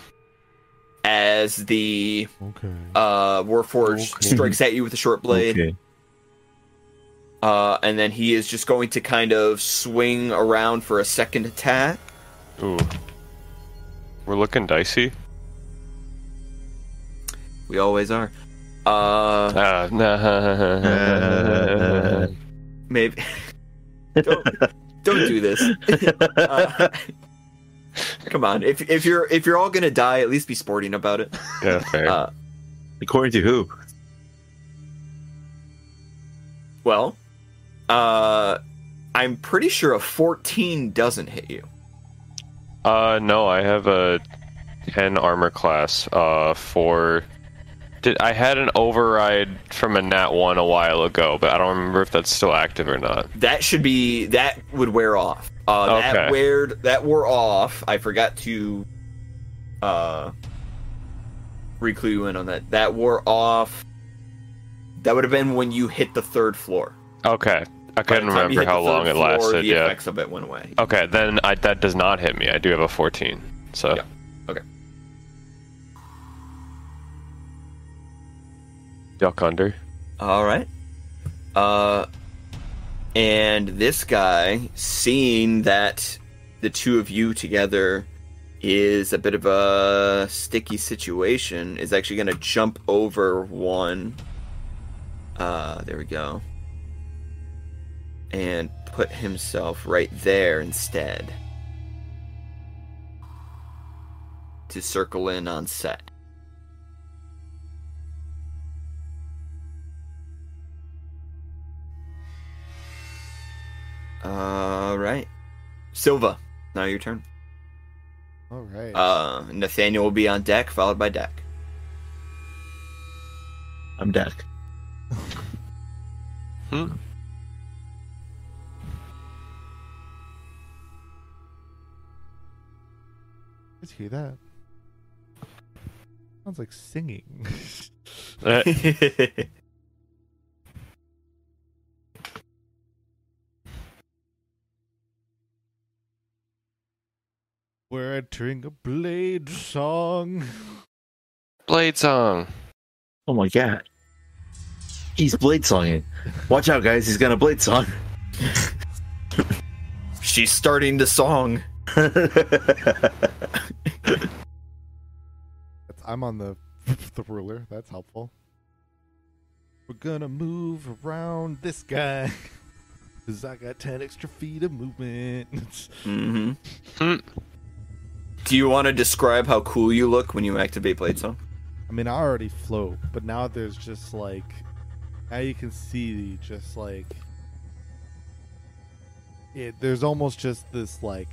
as the Okay. uh warforged Okay. strikes at you with a short blade Okay. Uh, and then he is just going to kind of swing around for a second attack. Ooh. We're looking dicey. We always are. Uh, Ah, (laughs) nah. maybe. (laughs) don't, don't do this. (laughs) Uh, come on. If if you're if you're all gonna die, at least be sporting about it. yeah, fair. Uh, According to who? well, uh, I'm pretty sure a 14 doesn't hit you. Uh, no, I have a 10 armor class. Uh, for. Did I had an override from a nat one a while ago, but I don't remember if that's still active or not. That should be that would wear off. Uh, that Okay. wear that wore off. I forgot to uh reclue you in on that. That wore off. That would have been when you hit the third floor. Okay, I couldn't the time you remember how long it floor, lasted. The Yeah. effects of it went away. Okay, then I, that does not hit me. I do have a 14. So. Yeah. Okay. Duck under. All right. Uh, and this guy, seeing that the two of you together is a bit of a sticky situation, is actually going to jump over one. Uh, there we go. And put himself right there instead. To circle in on set. All right. Silva, now your turn. All right. Uh, Nathaniel will be on deck, followed by Deck. I'm deck. Just (laughs) hear that. Sounds like singing. Uh, We're entering a blade song. Blade song. Oh my god. He's blade songing. Watch out, guys. He's gonna blade song. She's starting the song. (laughs) That's- I'm on the (laughs) the ruler. That's helpful. We're gonna move around this guy. (laughs) Cause I got 10 extra feet of movement. (laughs) mm-hmm. Do you want to describe how cool you look when you activate Blade Song? I mean, I already float, but now there's just like. Now you can see just like. It, there's almost just this like.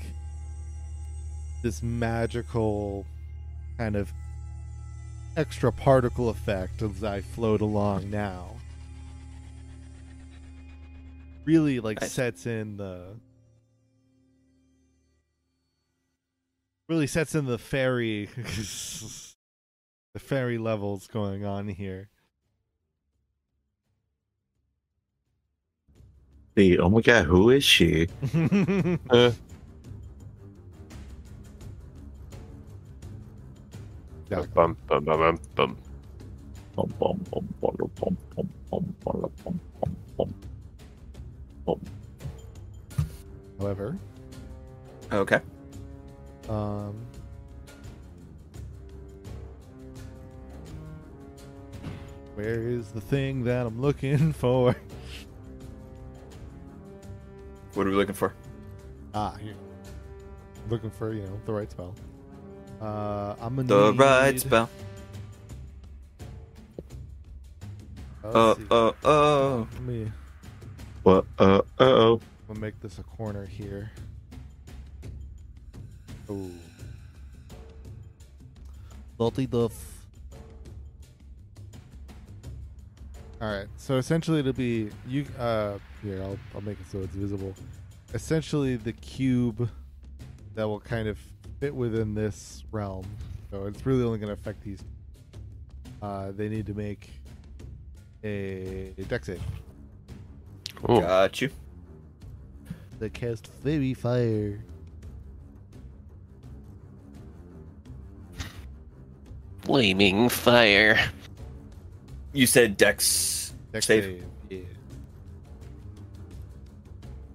This magical kind of extra particle effect as I float along now. Really like Nice. sets in the. Really sets in the fairy. (laughs) the fairy levels going on here. The oh my god, who is she? (laughs) Uh, Yeah. bum, bum, bum, bum, bum. Bum, bum, bum, bum, bum, bum, bum, bum, bum, bum, bum. However, Okay. um, where is the thing that I'm looking for? What are we looking for? Ah, here. Looking for you know the right spell. Uh, I'm gonna The need, right spell. Oh, Uh let's see. uh oh. Let me. What? Uh oh. I'm gonna make this a corner here. Oh. Salty duff. Alright, so essentially it'll be you uh here, I'll I'll make it so it's visible. Essentially the cube that will kind of fit within this realm. So it's really only gonna affect these. Uh they need to make a dex save. Ooh. Got you. They cast Faerie Fire. Flaming fire. You said Dex. Deck Save. save. Yeah.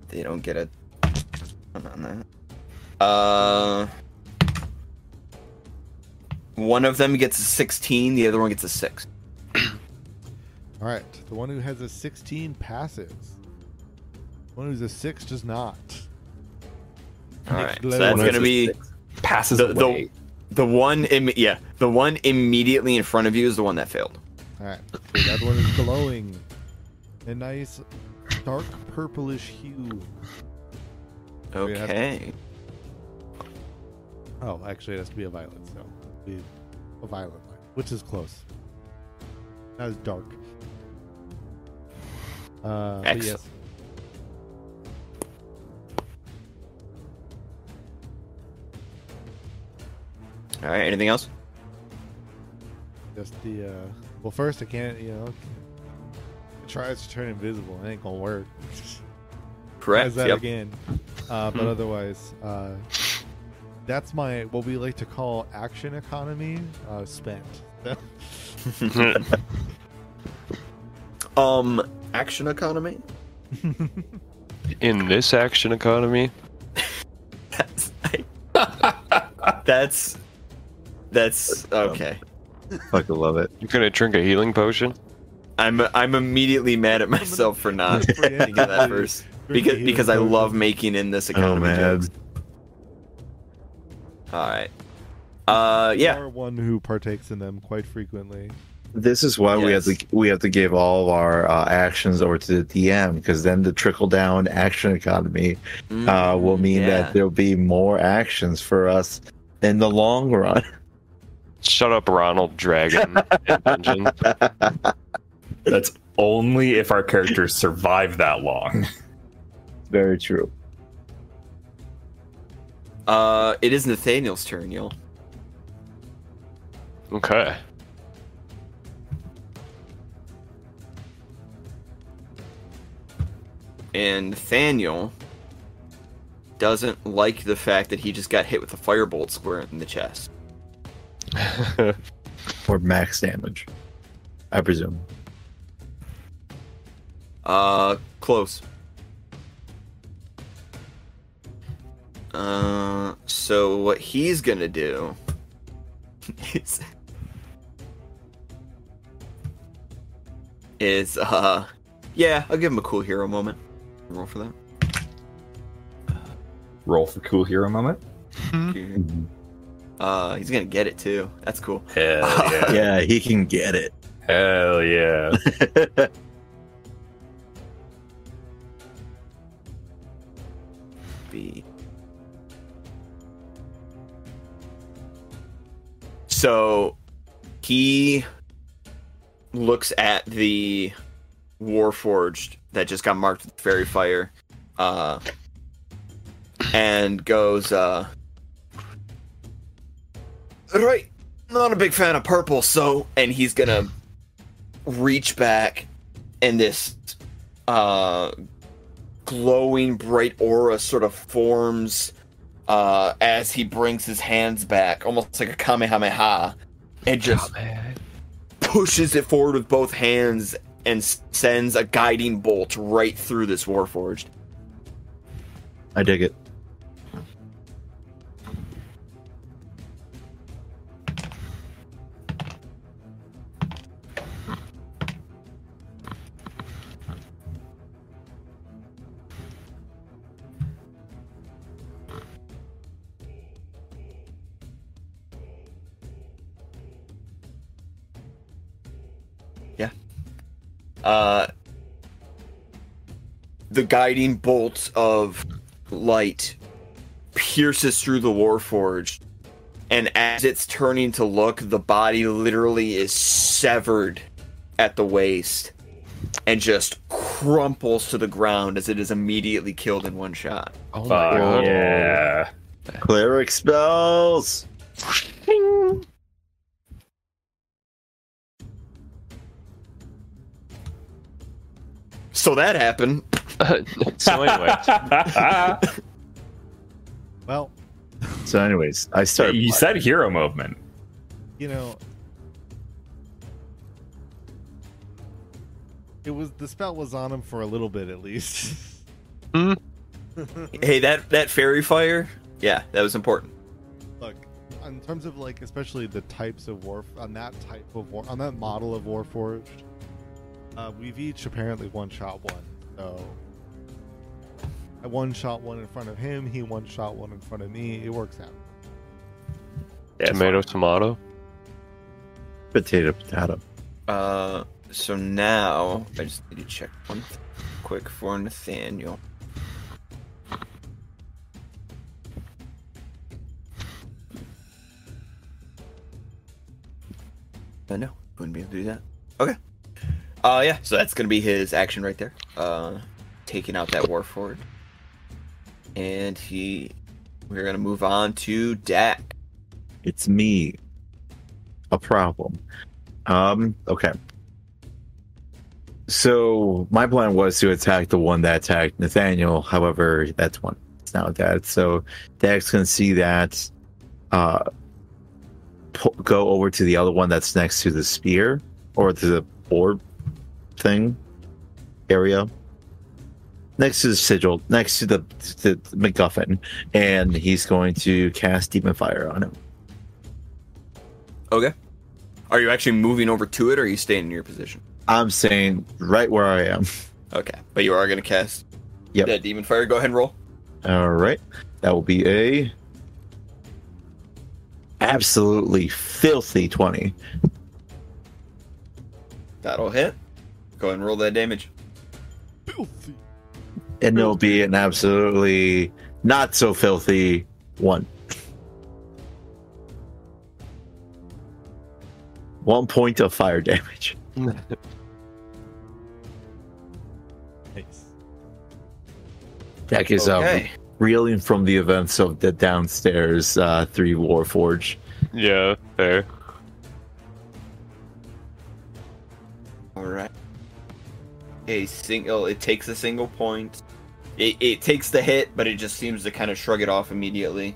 They don't get a on that. Uh, one of them gets a 16. The other one gets a six. All right, the one who has a 16 passes. The one who's a six does not. All right. So that's gonna be. Passes The- the- away. the one. Im- yeah, the one immediately in front of you is the one that failed. All right, so that one is glowing, a nice dark purplish hue. We have- Okay. Oh, actually, it has to be a violet, so be a violet light, which is close. Not as dark. Uh, Excellent. yes. All right. Anything else? Just the uh well first I can't you know it tries to turn invisible, it ain't gonna work. Correct. Tries that Yep. again. Uh but otherwise, uh that's my what we like to call action economy uh spent. (laughs) Um, action economy. (laughs) In this action economy, That's. (laughs) that's. That's okay. Fucking love it. you're gonna drink a healing potion. I'm I'm immediately mad at myself for not thinking of that first because because I love making in this Oh economy man. jokes. All right. Uh, You yeah. are one who partakes in them quite frequently. This is why we have to we have to give all of our uh, actions over to the DM because then the trickle down action economy uh, will Mm, mean yeah. that there'll be more actions for us in the long run. (laughs) Shut up, Ronald Dragon. (laughs) That's only if our characters survive that long. Very true. Uh, it is Nathaniel's turn, y'all. Okay. And Nathaniel doesn't like the fact that he just got hit with a firebolt square in the chest. (laughs) Or max damage. I presume. Uh, close. Uh, so what he's gonna do is, is uh, yeah, I'll give him a cool hero moment. Roll for that. Roll for cool hero moment. Uh, he's gonna get it too. That's cool. Hell (laughs) yeah. Yeah, he can get it. Hell yeah. (laughs) be. So he looks at the Warforged that just got marked with faerie fire, uh, and goes, uh, right, not a big fan of purple, so, and he's gonna reach back and this, uh, glowing bright aura sort of forms uh, as he brings his hands back, almost like a kamehameha, and just pushes it forward with both hands and sends a guiding bolt right through this warforged. I dig it. Uh, the guiding bolt of light pierces through the warforged, and as it's turning to look, the body literally is severed at the waist and just crumples to the ground as it is immediately killed in one shot. Oh Fuck god. yeah. Cleric spells. So that happened. (laughs) so anyway, (laughs) Well, So, anyways, I start. you said hero movement. you know, it was the spell was on him for a little bit at least. Hmm? (laughs) Hey, that that faerie fire, yeah, that was important. Look, in terms of like, especially the types of war on that type of war on that model of Warforged, uh, we've each apparently one shot one. So I one shot one in front of him. He one shot one in front of me. It works out. tomato, tomato. potato, potato. Uh, so now I just need to check one thing quick for Nathaniel. Uh, no, wouldn't be able to do that. Okay. Uh, yeah. So that's gonna be his action right there. Uh, taking out that warforged, and he. We're gonna move on to Dak. It's me. A problem. Um, okay. So my plan was to attack the one that attacked Nathaniel. However, that's one. It's now dead. So Dak's gonna see that. Uh, pu- go over to the other one that's next to the spear or to the orb thing area. Next to the sigil, next to the, the MacGuffin, and he's going to cast Demon Fire on him. Okay. Are you actually moving over to it, or are you staying in your position? I'm staying right where I am. Okay, but you are going to cast Yep. that demon fire. Go ahead and roll. All right. That will be a absolutely filthy 20. That'll hit. Go ahead and roll that damage. Filthy. And it'll be an absolutely not so filthy one. One point of fire damage. (laughs) Nice. That is um, reeling from the events of the downstairs uh, three Warforge. Yeah, fair. All right. A single. It takes a single point. It, it takes the hit, but it just seems to kind of shrug it off immediately.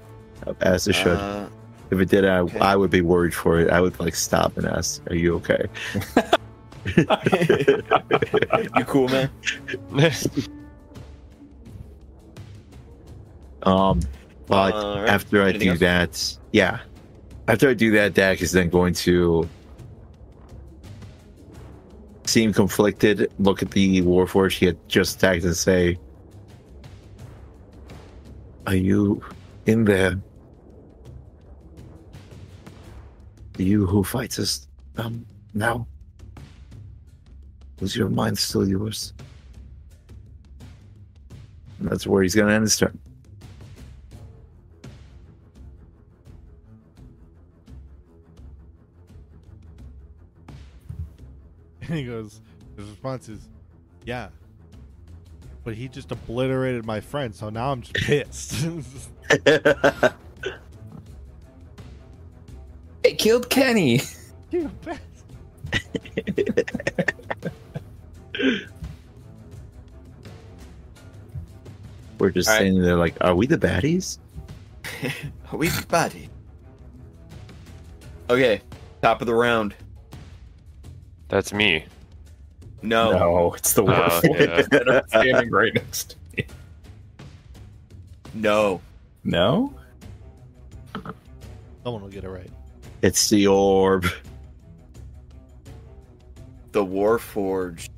As it should. Uh, if it did, I, okay. I would be worried for it. I would like stop and ask, "Are you okay?" (laughs) (laughs) you cool, man? (laughs) Um, but right. after I Anything do else? that, yeah, after I do that, Dak is then going to seem conflicted. Look at the Warforged he had just attacked and say, "Are you in there? You who fights us um now? Was your mind still yours?" And that's where he's going to end his turn. (laughs) And he goes, his response is, yeah. But he just obliterated my friend, so now I'm just pissed. (laughs) It killed Kenny. (laughs) You bet. We're just All right. standing there like, are we the baddies? Are we buddy. Okay, top of the round. That's me. No, No, it's the Oh, Warforged that are (laughs) standing (laughs) right next to me. no. No? Someone will get it right. It's the orb. The Warforged.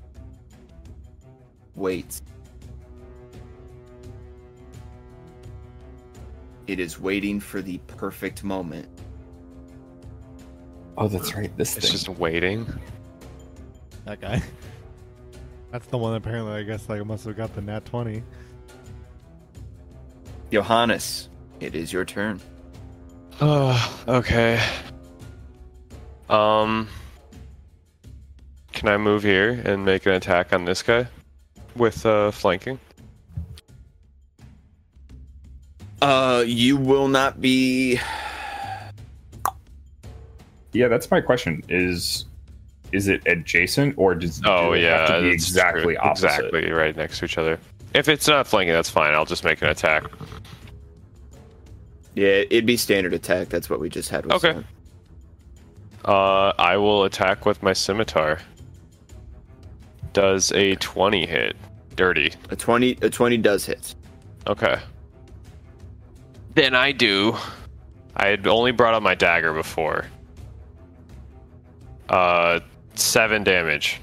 Wait. It is waiting for the perfect moment. Oh, that's right. This It's thing. just waiting. That guy. (laughs) That's the one apparently I guess like must have got the nat twenty. Johannes, it is your turn. Oh, okay. Um, can I move here and make an attack on this guy with uh, flanking? Uh, you will not be. yeah, that's my question. Is is it adjacent or does Oh do it yeah, have to be exactly true. opposite? exactly right next to each other. If it's not flanking, that's fine. I'll just make an attack. Yeah, it'd be standard attack. That's what we just had. With Okay. Sam. Uh, I will attack with my scimitar. Does a twenty hit? Dirty. A twenty. A twenty does hit. Okay. Then I do. I had only brought up my dagger before. Uh, seven damage.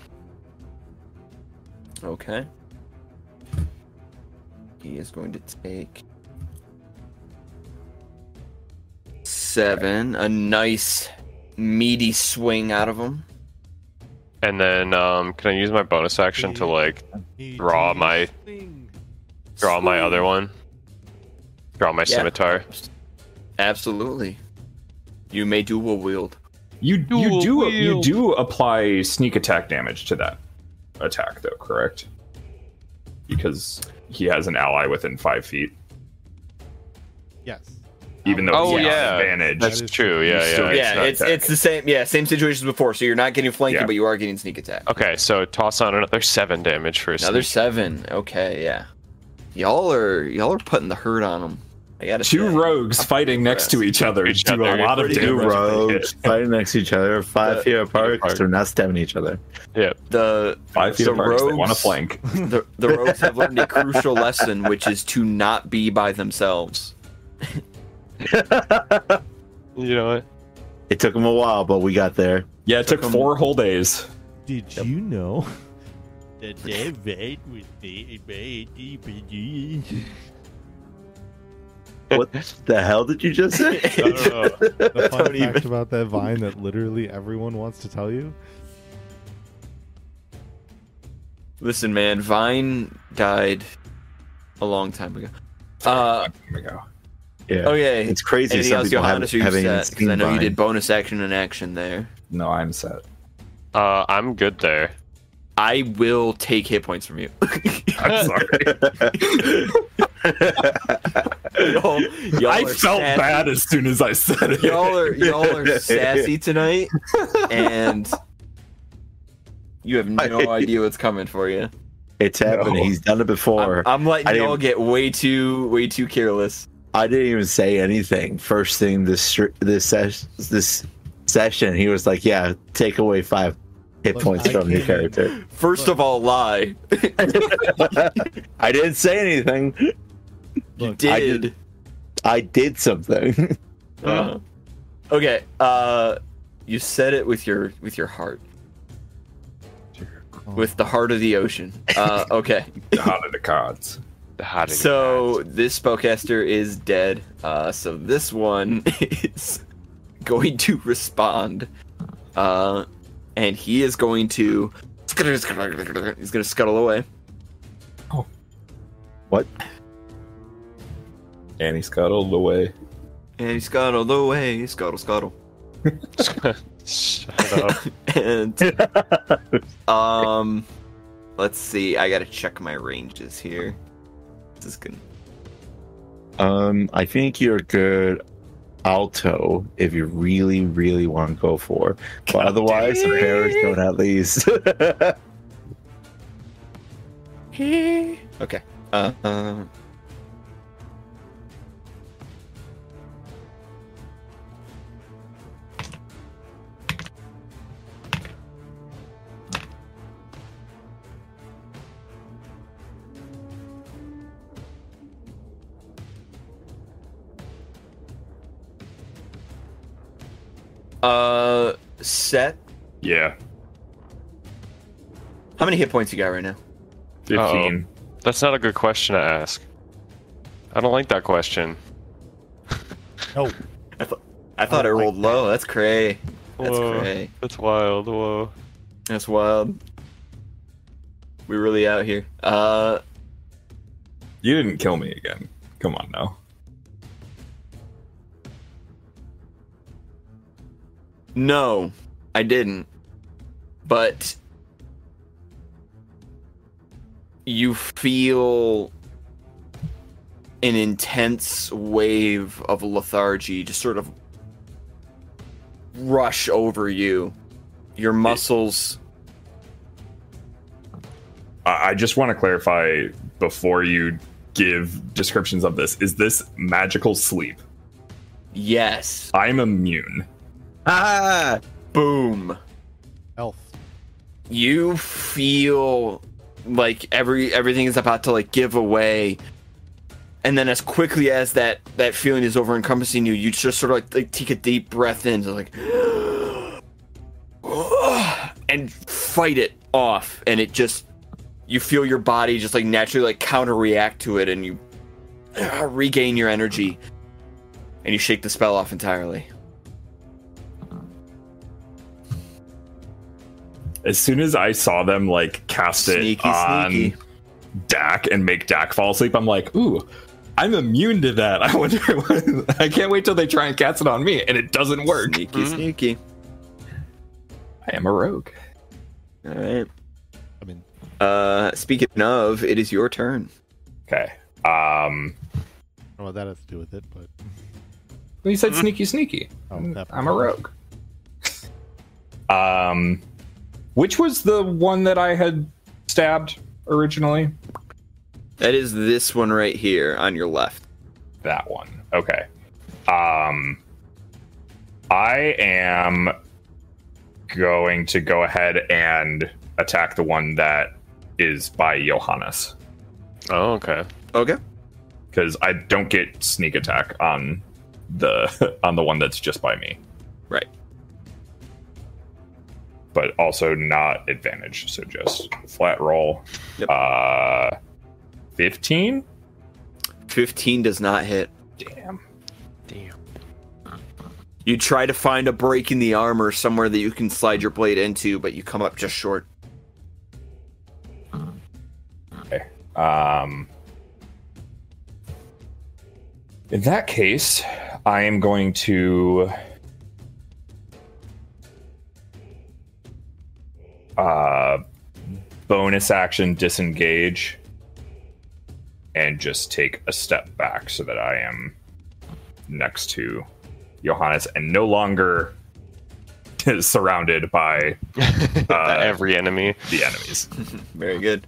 Okay. He is going to take seven. A nice meaty swing out of him. And then, um, can I use my bonus action to like Draw my- draw my other one? Draw my Yeah. scimitar. Absolutely. You may dual wield. You you Dual do you do apply sneak attack damage to that attack though, correct? Because he has an ally within five feet, Yes. even though Oh, he has yeah. advantage. That's true. You Yeah, yeah. yeah, not it's it's the same. Yeah, same situation as before. So you're not getting flanking, Yeah. but you are getting sneak attack. Okay, so toss on another seven damage for a Another sneak. seven. Okay, yeah. Y'all are y'all are putting the hurt on him. I gotta Two say. rogues fighting next to each other Each do a lot of Two damage. when they rogues fighting next to each other, five The- feet apart, apart. so they're not stabbing each other. Yeah. The Five feet the apart. 'cause They rogues, want to flank. (laughs) the, the rogues have learned a crucial lesson, which is to not be by themselves. (laughs) You know what? It took them a while, but we got there. Yeah, it took Took 'em- four whole days. Did you know (laughs) that they made with the What the hell did you just say? (laughs) I don't know. (laughs) The fun Don't fact even- about that vine that literally everyone wants to tell you? Listen, man, Vine died a long time ago. Uh, Here we go. yeah. okay. It's crazy. Anything some else, people have, Johannes? Are you having set? Because I know you did bonus action and action there. No, I'm set. Uh, I'm good there. I will take hit points from you. I'm sorry. (laughs) y'all, y'all I felt sassy. bad as soon as I said it. Y'all are y'all are sassy tonight, (laughs) and You have no idea what's coming for you. It's happened. No. He's done it before. I'm, I'm letting I y'all get way too way too careless. I didn't even say anything. First thing this this ses- this session, he was like, "Yeah, take away five hit Look, points I from your character." First of all, lie. (laughs) I didn't say anything. You Look, I did. did- I did something. (laughs) Uh, okay. Uh, you said it with your with your heart, Oh, with the heart of the ocean. (laughs) Uh, okay. the heart of the cards. How did So this spellcaster is dead. Uh, so this one (laughs) is going to respond, uh, and he is going to he's going to scuttle away. Oh. what? And he scuttled away. And he scuttled away, scuttle, scuttle. Shut up. (laughs) And (laughs) um, let's see. I gotta check my ranges here. This is good. Um, I think you're good alto if you really, really want to go for. But otherwise, the bears don't at least. (laughs) Okay. Uh, uh, uh, set. Yeah. How many hit points you got right now? 15. That's not a good question to ask. I don't like that question. (laughs) no. I thought I it like rolled low. That's cray. That's Whoa. cray. That's wild. Whoa. That's wild. We're really out here. Uh, You didn't kill me again. Come on now. No, I didn't. But you feel an intense wave of lethargy just sort of rush over you. Your muscles. I I just want to clarify before you give descriptions of this. Is this magical sleep? Yes. I'm immune. Ah, Boom. Elf. you feel like every everything is about to like give away. And then as quickly as that that feeling is over encompassing you you just sort of like, like take a deep breath in so like (gasps) and fight it off. And it just you feel your body just like naturally like counter react to it and you regain your energy. And you shake the spell off entirely As soon as I saw them like cast Sneaky, it on sneaky. Dak and make Dak fall asleep, I'm like, ooh, I'm immune to that. (laughs) I wonder. What, I can't wait till they try and cast it on me, and it doesn't work. sneaky Mhm. sneaky I am a rogue. all right I mean, Uh, speaking of, it is your turn. Okay. Um. I don't know what that has to do with it, but Well, you said sneaky, sneaky. Oh, I'm, I'm a rogue. (laughs) Um, which was the one that I had stabbed originally? That is this one right here on your left. That one. Okay. Um, I am going to go ahead and attack the one that is by Johannes Oh, okay. Okay. because I don't get sneak attack on the (laughs) on the one that's just by me. Right. But also not advantage. So just flat roll. Yep. Uh, fifteen. 15 does not hit. Damn. Damn. You try to find a break in the armor somewhere that you can slide your blade into, but you come up just short. Okay. Um. In that case, I am going to. Uh, bonus action disengage and just take a step back so that I am next to Johannes and no longer (laughs) surrounded by (laughs) Uh, Every enemy. the enemies. (laughs) Very good.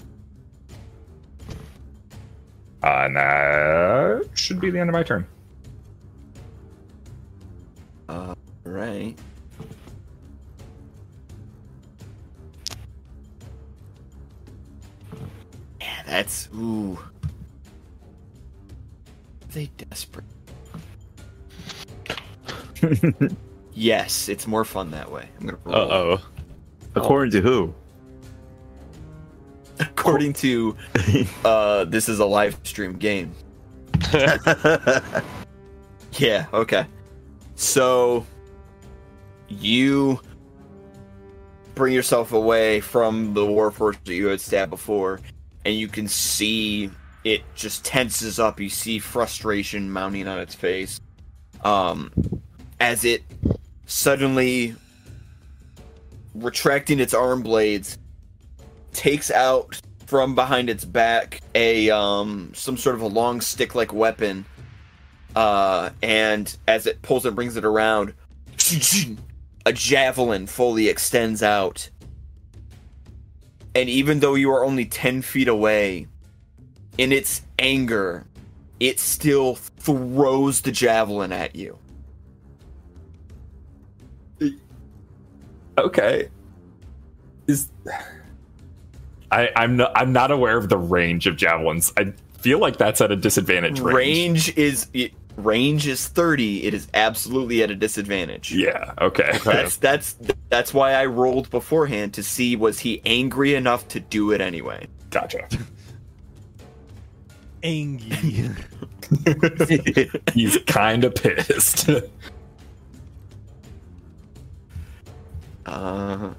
Uh, and that should be the end of my turn. All right. That's ooh. Are they desperate? (laughs) yes, it's more fun that way. I'm gonna Uh oh. According to who? (laughs) According to (laughs) uh, this is a live stream game. Yeah, okay. So you bring yourself away from the warforged that you had stabbed before, and you can see it just tenses up. You see frustration mounting on its face. Um as it suddenly retracting its arm blades takes out from behind its back a um some sort of a long stick like weapon uh, and as it pulls and brings it around, (tsk) a javelin fully extends out. And even though you are only 10 feet away, in its anger, it still throws the javelin at you. Okay. Is I I'm not I'm not aware of the range of javelins. I feel like that's at a disadvantage range. Range is it, range is 30. It is absolutely at a disadvantage. Yeah. Okay. That's that's that's why I rolled beforehand to see was he angry enough to do it anyway. Gotcha. (laughs) Angry. (laughs) He's kind of pissed. (laughs) Uh,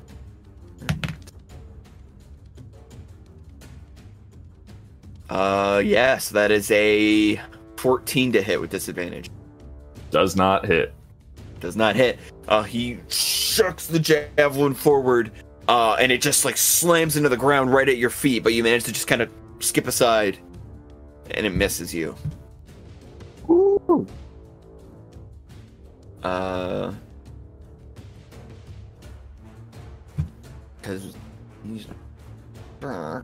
uh, yes, that is a 14 to hit with disadvantage. Does not hit. Does not hit. Uh, he shucks the javelin forward, uh, and it just like slams into the ground right at your feet, but you manage to just kind of skip aside, and it misses you. Uh, because he's. Uh,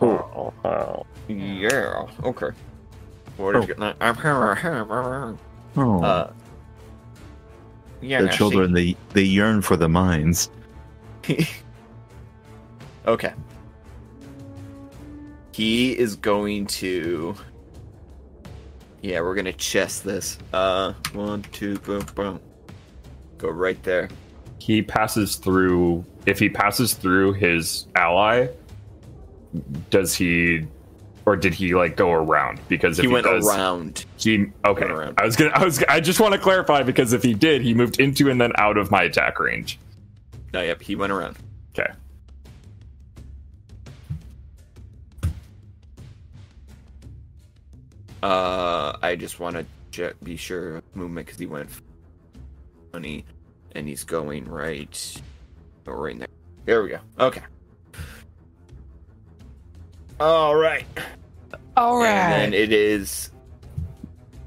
Oh, oh. yeah. Okay. What is it? I'm. Oh, Uh. Yeah. the children, they they yearn for the mines. (laughs) okay. He is going to. Yeah, we're gonna chest this. Uh, one, two, boom, boom. Go right there. He passes through. If he passes through his ally, does he, or did he like go around? Because if he he, went does, around. He okay. Around. I was gonna. I was. I just want to clarify because if he did, he moved into and then out of my attack range. No, yep, he went around. Okay. Uh, I just want to j- be sure movement because he went funny, and he's going right, oh, right there. There we go. Okay. All right. All And then it is.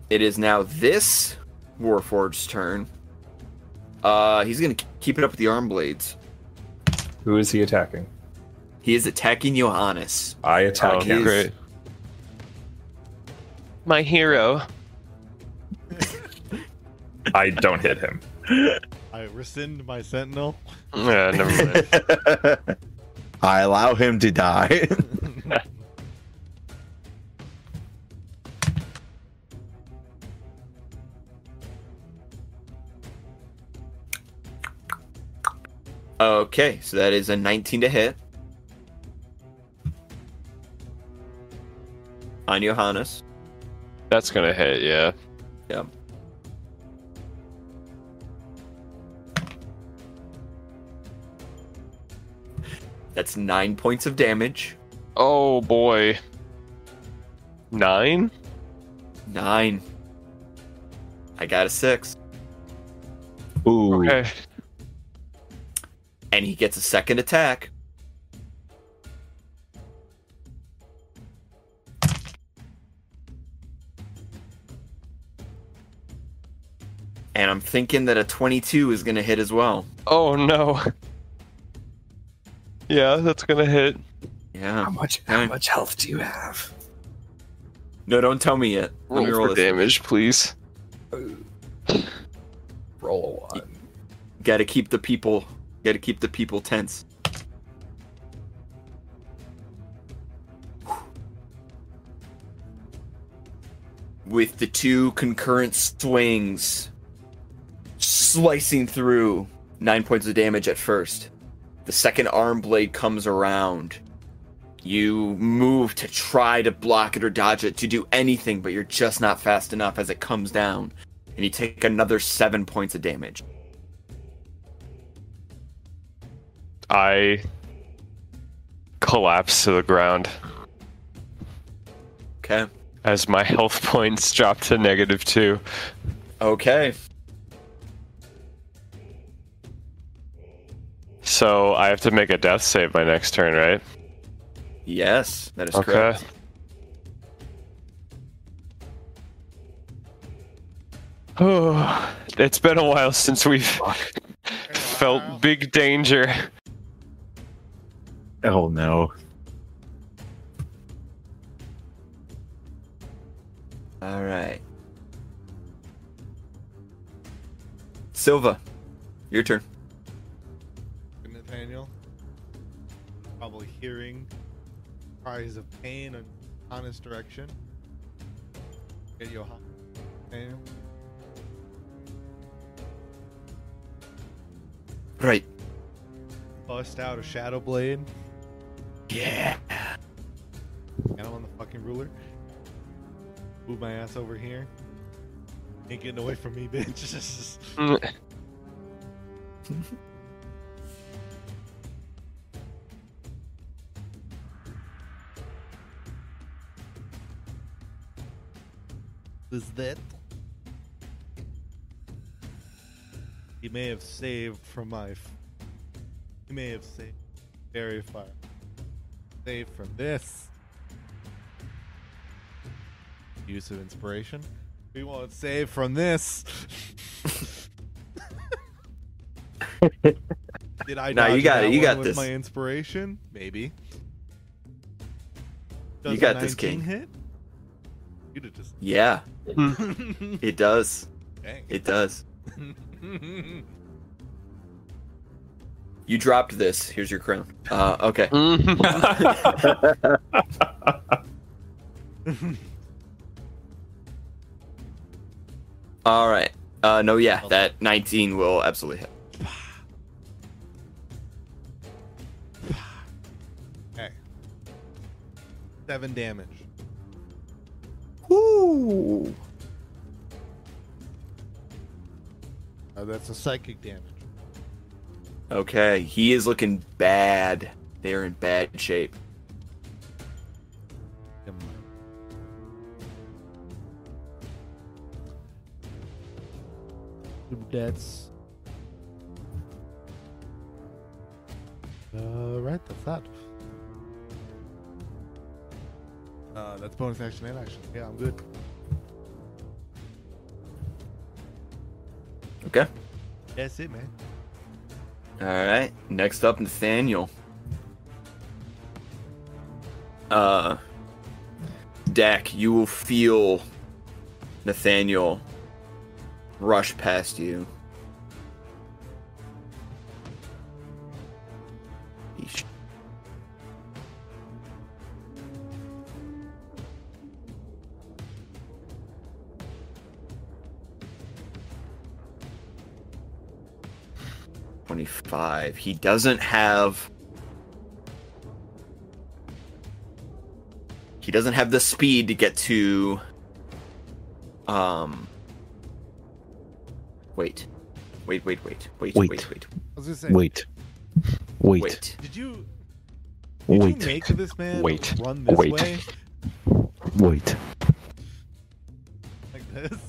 It is now this Warforged's turn. Uh, he's gonna keep it up with the arm blades. Who is he attacking? He is attacking Johannes. I attack Oh, him. great. My hero. I don't hit him. (laughs) I rescind my sentinel. Yeah, never mind. (laughs) I allow him to die. (laughs) Okay, so that is a 19 to hit. On Johannes. That's gonna hit, yeah. Yep. That's nine points of damage. Oh boy. Nine? Nine. I got a six. Ooh. Okay. And he gets a second attack. And I'm thinking that a 22 is going to hit as well. Oh no. Yeah, that's gonna hit. Yeah. How much? how much health do you have? No, don't tell me yet. Let Roll me roll for this. damage, please. Roll a one. Got to keep the people. Got to keep the people tense. With the two concurrent swings slicing through, nine points of damage at first. The second arm blade comes around. You move to try to block it or dodge it, to do anything, but you're just not fast enough as it comes down. And you take another seven points of damage. I collapse to the ground Okay. as my health (laughs) points drop to negative two. Okay. So I have to make a death save my next turn, right? Yes, that is Okay. correct. Oh, (sighs) it's been a while since we've (laughs) felt big danger. Oh no. All right. Silva, your turn. Hearing cries of pain in Johannes' direction. Get you a Right. Bust out a shadow blade. Yeah. Got him on the fucking ruler. Move my ass over here. Ain't getting away from me, (laughs) bitch. (laughs) Is that? He may have saved from my. He may have saved very far. Saved from this. Use of inspiration. We won't save from this. (laughs) Did I? Nah, you got it, you got with this. My inspiration, maybe. You Does a got this, 19 King. Hit? You'd have just. Yeah, it does. Dang. It does. (laughs) You dropped this. Here's your crown. Uh, okay. (laughs) All right. Uh, no, yeah, that 19 will absolutely hit. okay. Seven damage. Woo! Uh, that's a psychic damage. Okay, he is looking bad. They're in bad shape. Never mind. That's. Uh, right, that's that. Uh, that's bonus action and action. Yeah, I'm good. Okay. That's it, man. All right. Next up, Nathaniel. Uh, Dak, you will feel Nathaniel rush past you. Twenty-five. He doesn't have. He doesn't have the speed to get to. Um. Wait. Wait, wait, wait. Wait, Wait. wait, wait. I was gonna say, Wait. Wait. Wait. did you did Wait. you make this man Wait. run this Wait. way Wait. like this?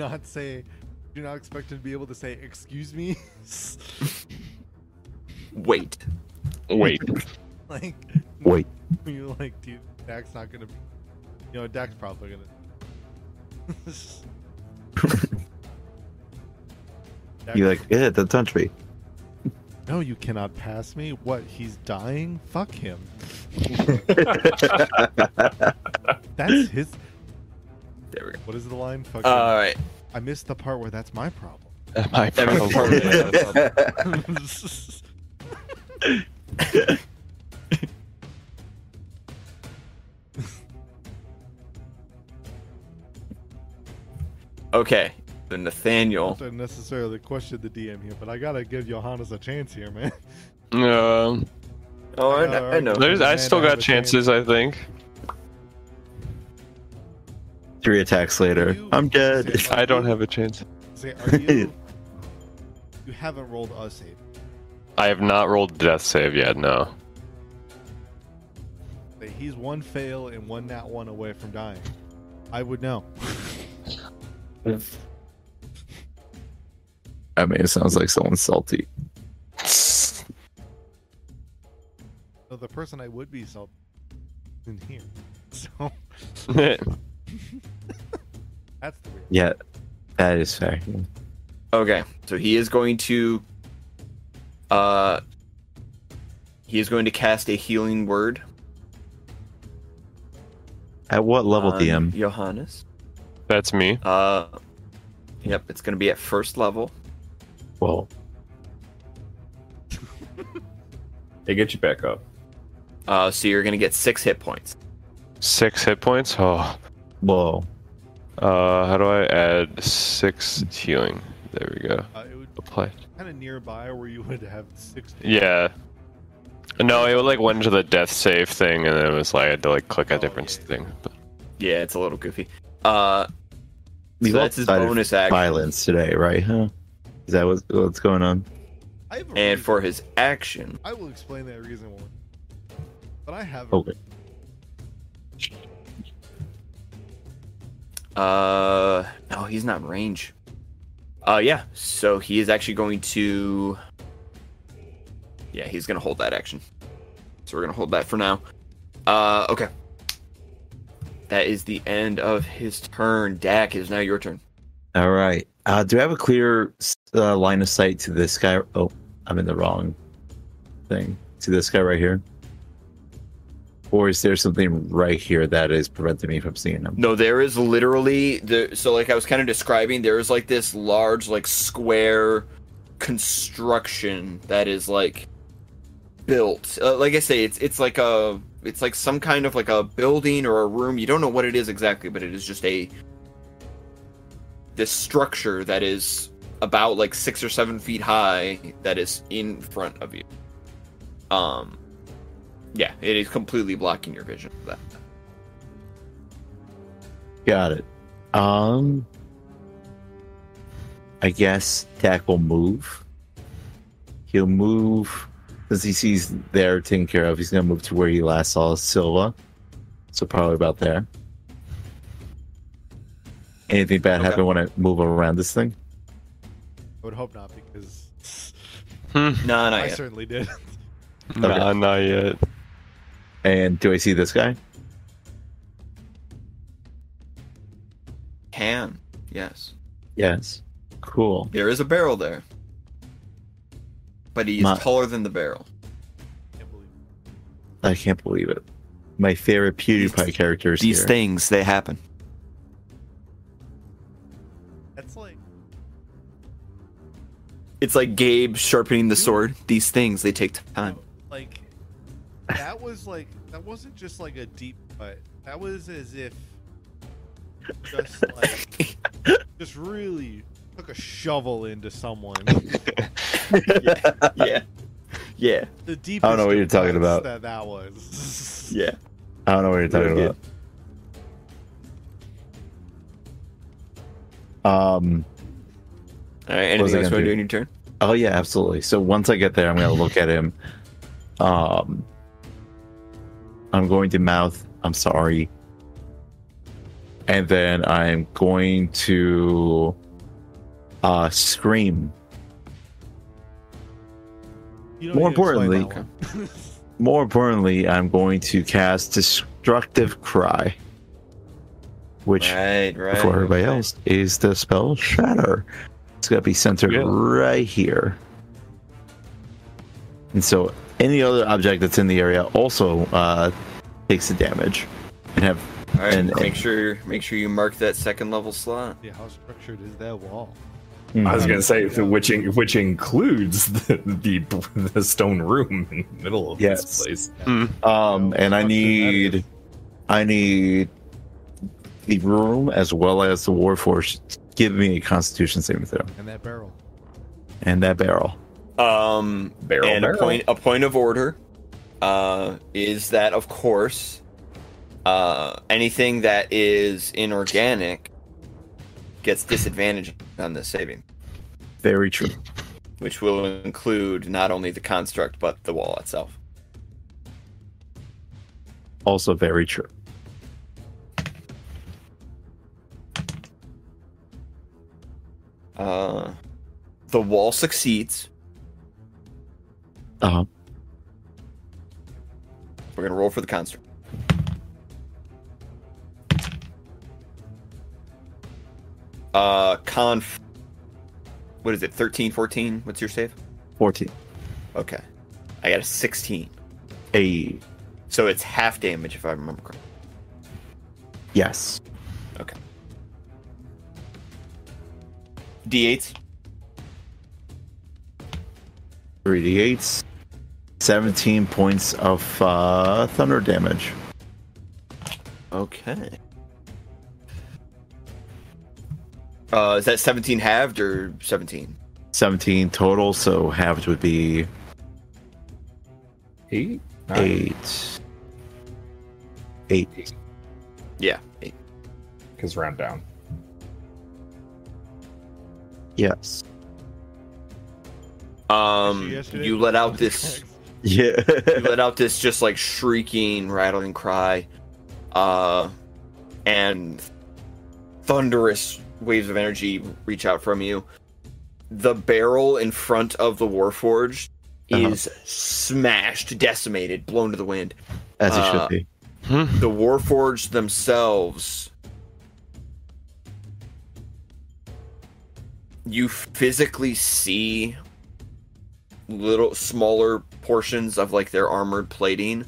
Not say? You not expect him to be able to say "excuse me"? (laughs) Wait. Wait. (laughs) like, Wait. you like, dude, Dak's not gonna be You know, Dak's probably gonna. (laughs) Dak- You like, yeah, don't touch me. No, you cannot pass me. What? He's dying. Fuck him. That's his. There we go. What is the line? Fuck. All him. right. I missed the part where that's my problem. (laughs) My Every problem. (laughs) Okay. The Nathaniel. I don't necessarily question the DM here, but I gotta give Johannes a chance here, man. Um, Oh, I I know. know, I know. there's, I still got a chance. chances, I think. Three attacks later. You- I'm dead. Say, (laughs) I don't you- have a chance. Say, are you? (laughs) you haven't rolled a save. I have not rolled death save yet. No. Say he's one fail and one nat one away from dying. I would know. I mean, it sounds like someone's salty. So the person I would be self in here. (laughs) So that's the weird. Yeah, that is fair. Okay, so he is going to uh he is going to cast a healing word At what level, on DM? Johannes. That's me. Uh Yep, it's going to be at first level. Well, They get you back up. Uh so you're going to get 6 hit points. Six hit points. Oh. whoa. Uh, how do I add six healing? There we go. Uh, it would Apply. kind of nearby where you would have six. Yeah. No, it would like went into the death save thing, and then it was like I had to like click a Oh, different yeah. thing. But Yeah, it's a little goofy. Uh so that's his bonus action. Violence today, right? Huh? Is that what's, what's going on? I have a And reason. for his action, I will explain that reason one. But I have. Okay. Uh, no, he's not range. Uh, yeah. So he is actually going to. Yeah, he's gonna hold that action. So we're gonna hold that for now. Uh, okay. That is the end of his turn. Dak is now your turn. All right. Uh, do I have a clear uh, line of sight to this guy? Oh, I'm in the wrong thing. To this guy right here? Or is there something right here that is preventing me from seeing him? No, there is literally the so like I was kind of describing. There is like this large like square construction that is like built. Uh, like I say, it's it's like a it's like some kind of like a building or a room. You don't know what it is exactly, but it is just a this structure that is about like six or seven feet high that is in front of you. Um, yeah, it is completely blocking your vision. That. Got it. Um, I guess Dak will move. He'll move because he sees there taken care of. He's gonna move to where he last saw Silva, so probably about there. Anything bad Okay. happen when I move around this thing? I would hope not because (laughs) No, not I yet. certainly did. (laughs) nah, not yet. And do I see this guy? Can yes. Yes. Cool. There is a barrel there. But he's My- taller than the barrel. I can't believe it. My favorite PewDiePie characters These here. things, they happen. That's like It's like Gabe sharpening the sword. These things, they take time. like that was like that wasn't just like a deep cut. That was as if just like (laughs) just really took a shovel into someone. yeah. Yeah. Yeah. The deepest. I don't know what you're talking about. That that was. (laughs) Yeah. I don't know what you're talking Really about. Um. All right. What was Anything else you gonna want to do do? in your turn? Oh yeah, absolutely. So once I get there, I'm gonna look at him. Um. I'm going to mouth. I'm sorry. And then I'm going to uh scream. More need to explain importantly- (laughs) More importantly, I'm going to cast destructive cry. which Right, right. for everybody okay. else is the spell Shatter. It's gonna be centered Yeah. right here. And so any other object that's in the area also uh, takes the damage and have All right, and- make sure make sure you mark that second level slot. Yeah, how structured is that wall? I was gonna say which in, which includes (laughs) the, the the stone room in the middle of Yes. this place. Um, and I need. I need the room as well as the Warforged. to Give me a Constitution saving throw And that barrel. and that barrel. Um, Barrel, and a point a point of order uh, is that of course uh, anything that is inorganic gets disadvantage on this saving, Very true. which will include not only the construct but the wall itself. Also very true. Uh, the wall succeeds. Uh, We're gonna roll for the construct. Uh, conf. What is it? 13, 14? What's your save? 14. Okay. I got a 16. A So it's half damage if I remember correctly. yes. Okay. D8s. 3d8s. 17 points of uh, thunder damage. Okay. Uh, is that 17 halved or 17? 17 total, so halved would be Eight, nine. eight. Eight. Yeah. Eight. because round down. Yes. Um, you let out this. (laughs) Yeah. you let out this just like shrieking, rattling cry, uh, and thunderous waves of energy reach out from you. The barrel in front of the Warforged Uh-huh. is smashed, decimated, blown to the wind. As it Uh, should be. The Warforged themselves, you physically see little smaller portions of like their armored plating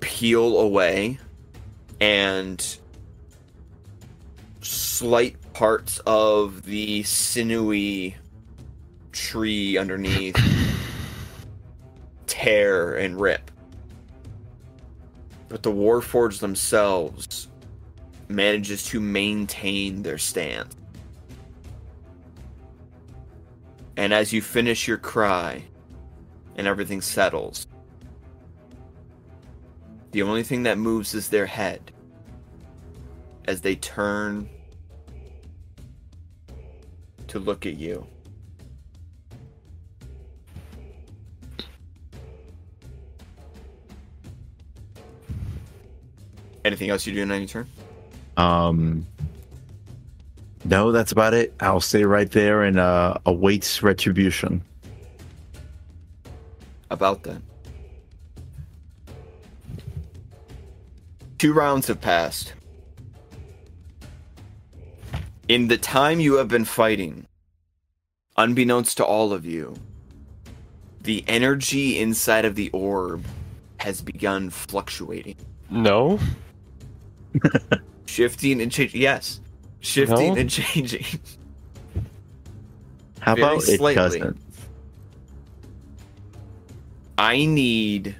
peel away and slight parts of the sinewy tree underneath (coughs) tear and rip. But the warforged themselves manages to maintain their stance and as you finish your cry and everything settles the only thing that moves is their head as they turn to look at you anything else you do in any turn Um, no, that's about it. I'll stay right there and uh, await retribution. About that. Two rounds have passed. In the time you have been fighting, unbeknownst to all of you, the energy inside of the orb has begun fluctuating, No. (laughs) shifting and changing. Yes, shifting No? and (laughs) changing. How Very about it slightly. doesn't? I need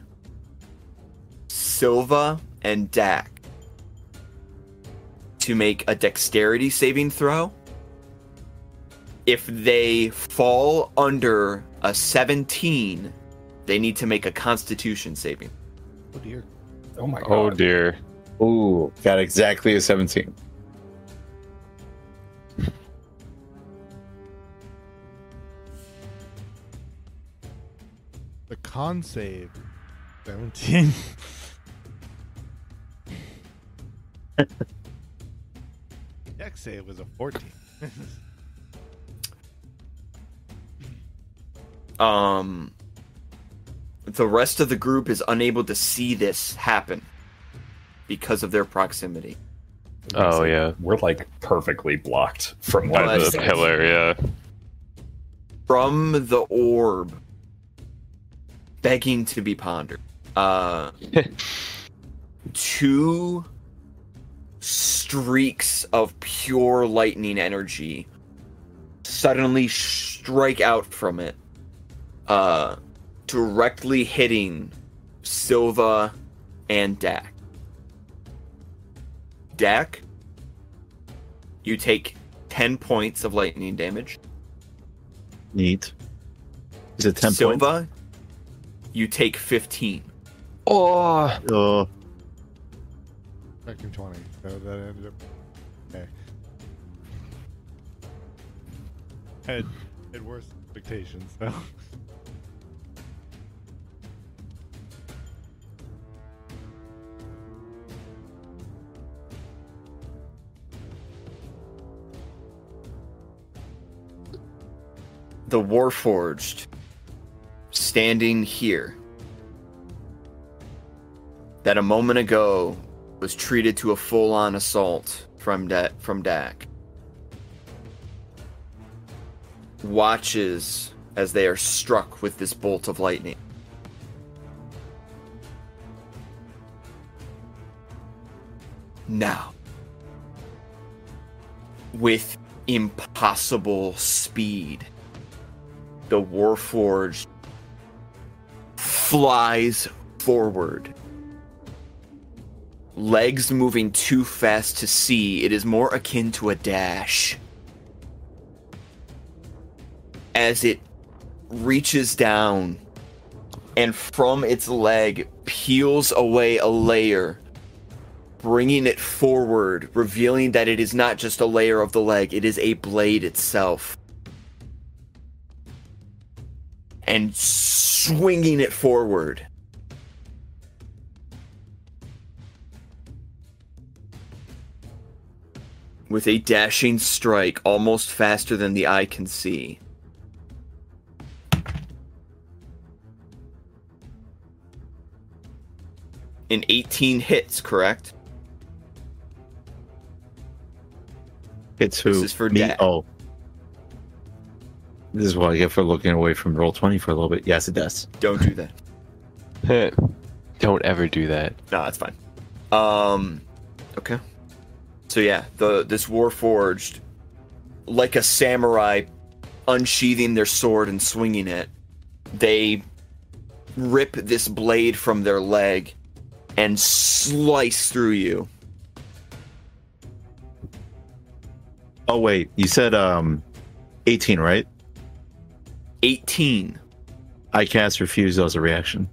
Silva and Dak to make a dexterity saving throw. If they fall under a 17, they need to make a constitution saving. Oh dear. Oh my oh, god. Oh dear. Ooh, got exactly a 17. Con save. 17. (laughs) Dex save was a 14. Um the rest of the group is unable to see this happen because of their proximity. Oh yeah, We're like perfectly blocked from by the pillar. Yeah. from the orb begging to be pondered uh (laughs) two streaks of pure lightning energy suddenly strike out from it uh directly hitting silva and dak dak you take 10 points of lightning damage Neat. Is it ten points? Silva, you take 15. Oh. Oh, Expecting 20. So that ended up. Okay. Had, had worse expectations, so. The Warforged, standing here, that a moment ago was treated to a full-on assault from da- from Dak, watches as they are struck with this bolt of lightning. Now, with impossible speed, the Warforged flies forward. Legs moving too fast to see, it is more akin to a dash. As it reaches down and from its leg peels away a layer, bringing it forward, revealing that it is not just a layer of the leg, it is a blade itself. And swinging it forward. With a dashing strike almost faster than the eye can see. In 18 hits, correct? it's who? This is for me. Dak. Oh, this is what I get for looking away from Roll20 for a little bit. Yes, it does. Don't do that. (laughs) Don't ever do that. No, that's fine. Um, okay. So yeah, the this Warforged, like a samurai, unsheathing their sword and swinging it, they rip this blade from their leg and slice through you. Oh wait, you said um, eighteen, right? 18. I cast refusal as a reaction.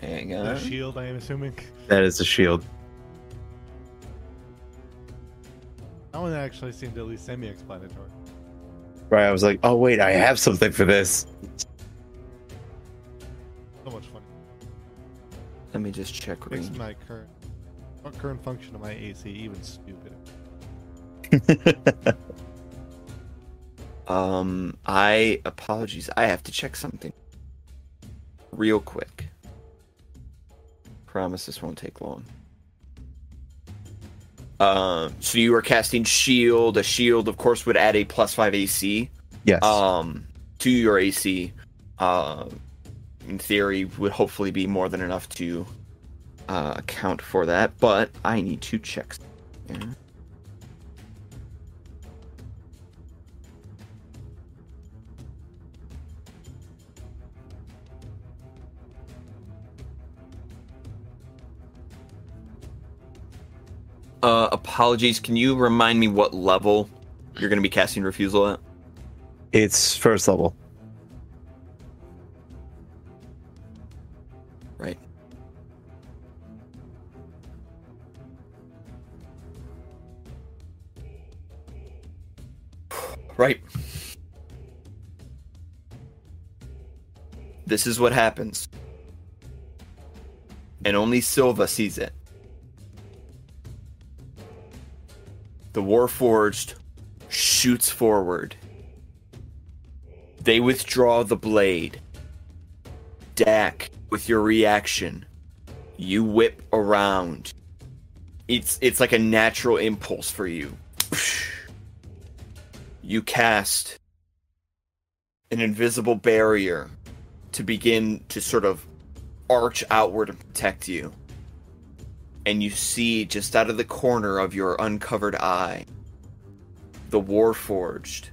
Hang The on. shield, I am assuming. That is the shield. That one actually seemed at least semi explanatory. Right. I was like, oh wait, I have something for this. So much fun. Let me just check Makes range. my current, current function of my AC even stupid. (laughs) Um, I apologies. I have to check something real quick. Promise this won't take long. Um, so you are casting shield. A shield, of course, would add a plus five AC. yes. Um, to your AC. Uh, in theory, would hopefully be more than enough to uh, account for that. But I need to check. something. Uh, apologies. Can you remind me what level you're going to be casting refusal at? it's first level. Right. Right. This is what happens. And only Silva sees it. The Warforged shoots forward. They withdraw the blade. Dak, with your reaction, you whip around it's it's like a natural impulse for you. (sighs) You cast an invisible barrier to begin to sort of arch outward and protect you. And you see just out of the corner of your uncovered eye the Warforged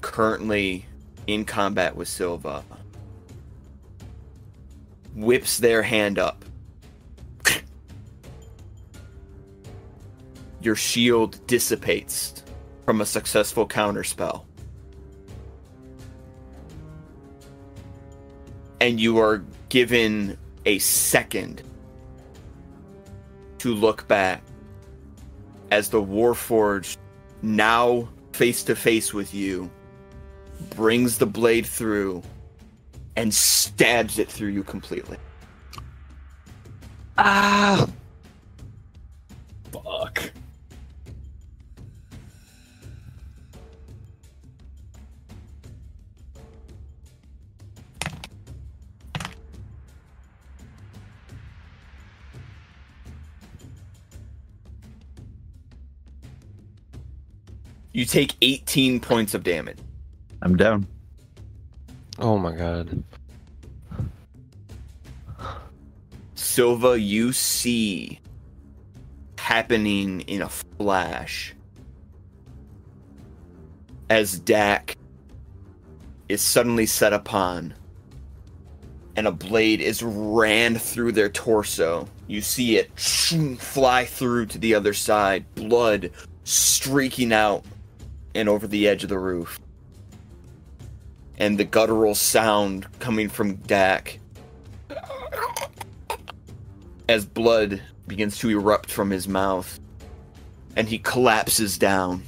currently in combat with Silva whips their hand up. (coughs) Your shield dissipates from a successful counterspell. And you are given a second to look back as the Warforged, now face to face with you, brings the blade through and stabs it through you completely. Ah! Fuck. You take 18 points of damage. I'm down. Oh my god. Silva, you see happening in a flash as Dak is suddenly set upon and a blade is ran through their torso. You see it fly through to the other side, blood streaking out and over the edge of the roof. And the guttural sound coming from Dak as blood begins to erupt from his mouth and he collapses down.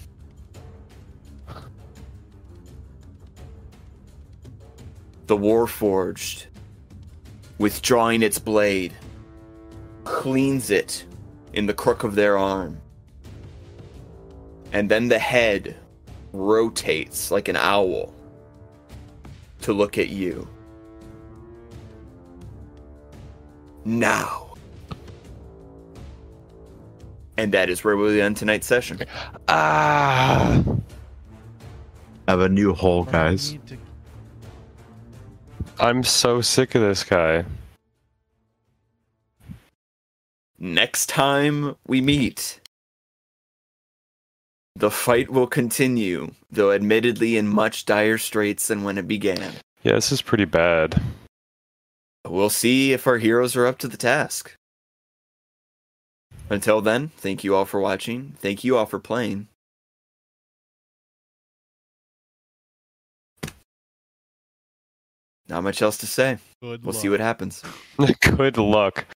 The Warforged, withdrawing its blade, cleans it in the crook of their arm. And then the head rotates like an owl to look at you. Now. And that is where we'll end tonight's session. Ah! I have a new hole, guys. I'm so sick of this guy. Next time we meet, the fight will continue, though admittedly in much dire straits than when it began. Yeah, this is pretty bad. We'll see if our heroes are up to the task. Until then, thank you all for watching. Thank you all for playing. Not much else to say. Good We'll see what happens. (laughs) (laughs) Good luck.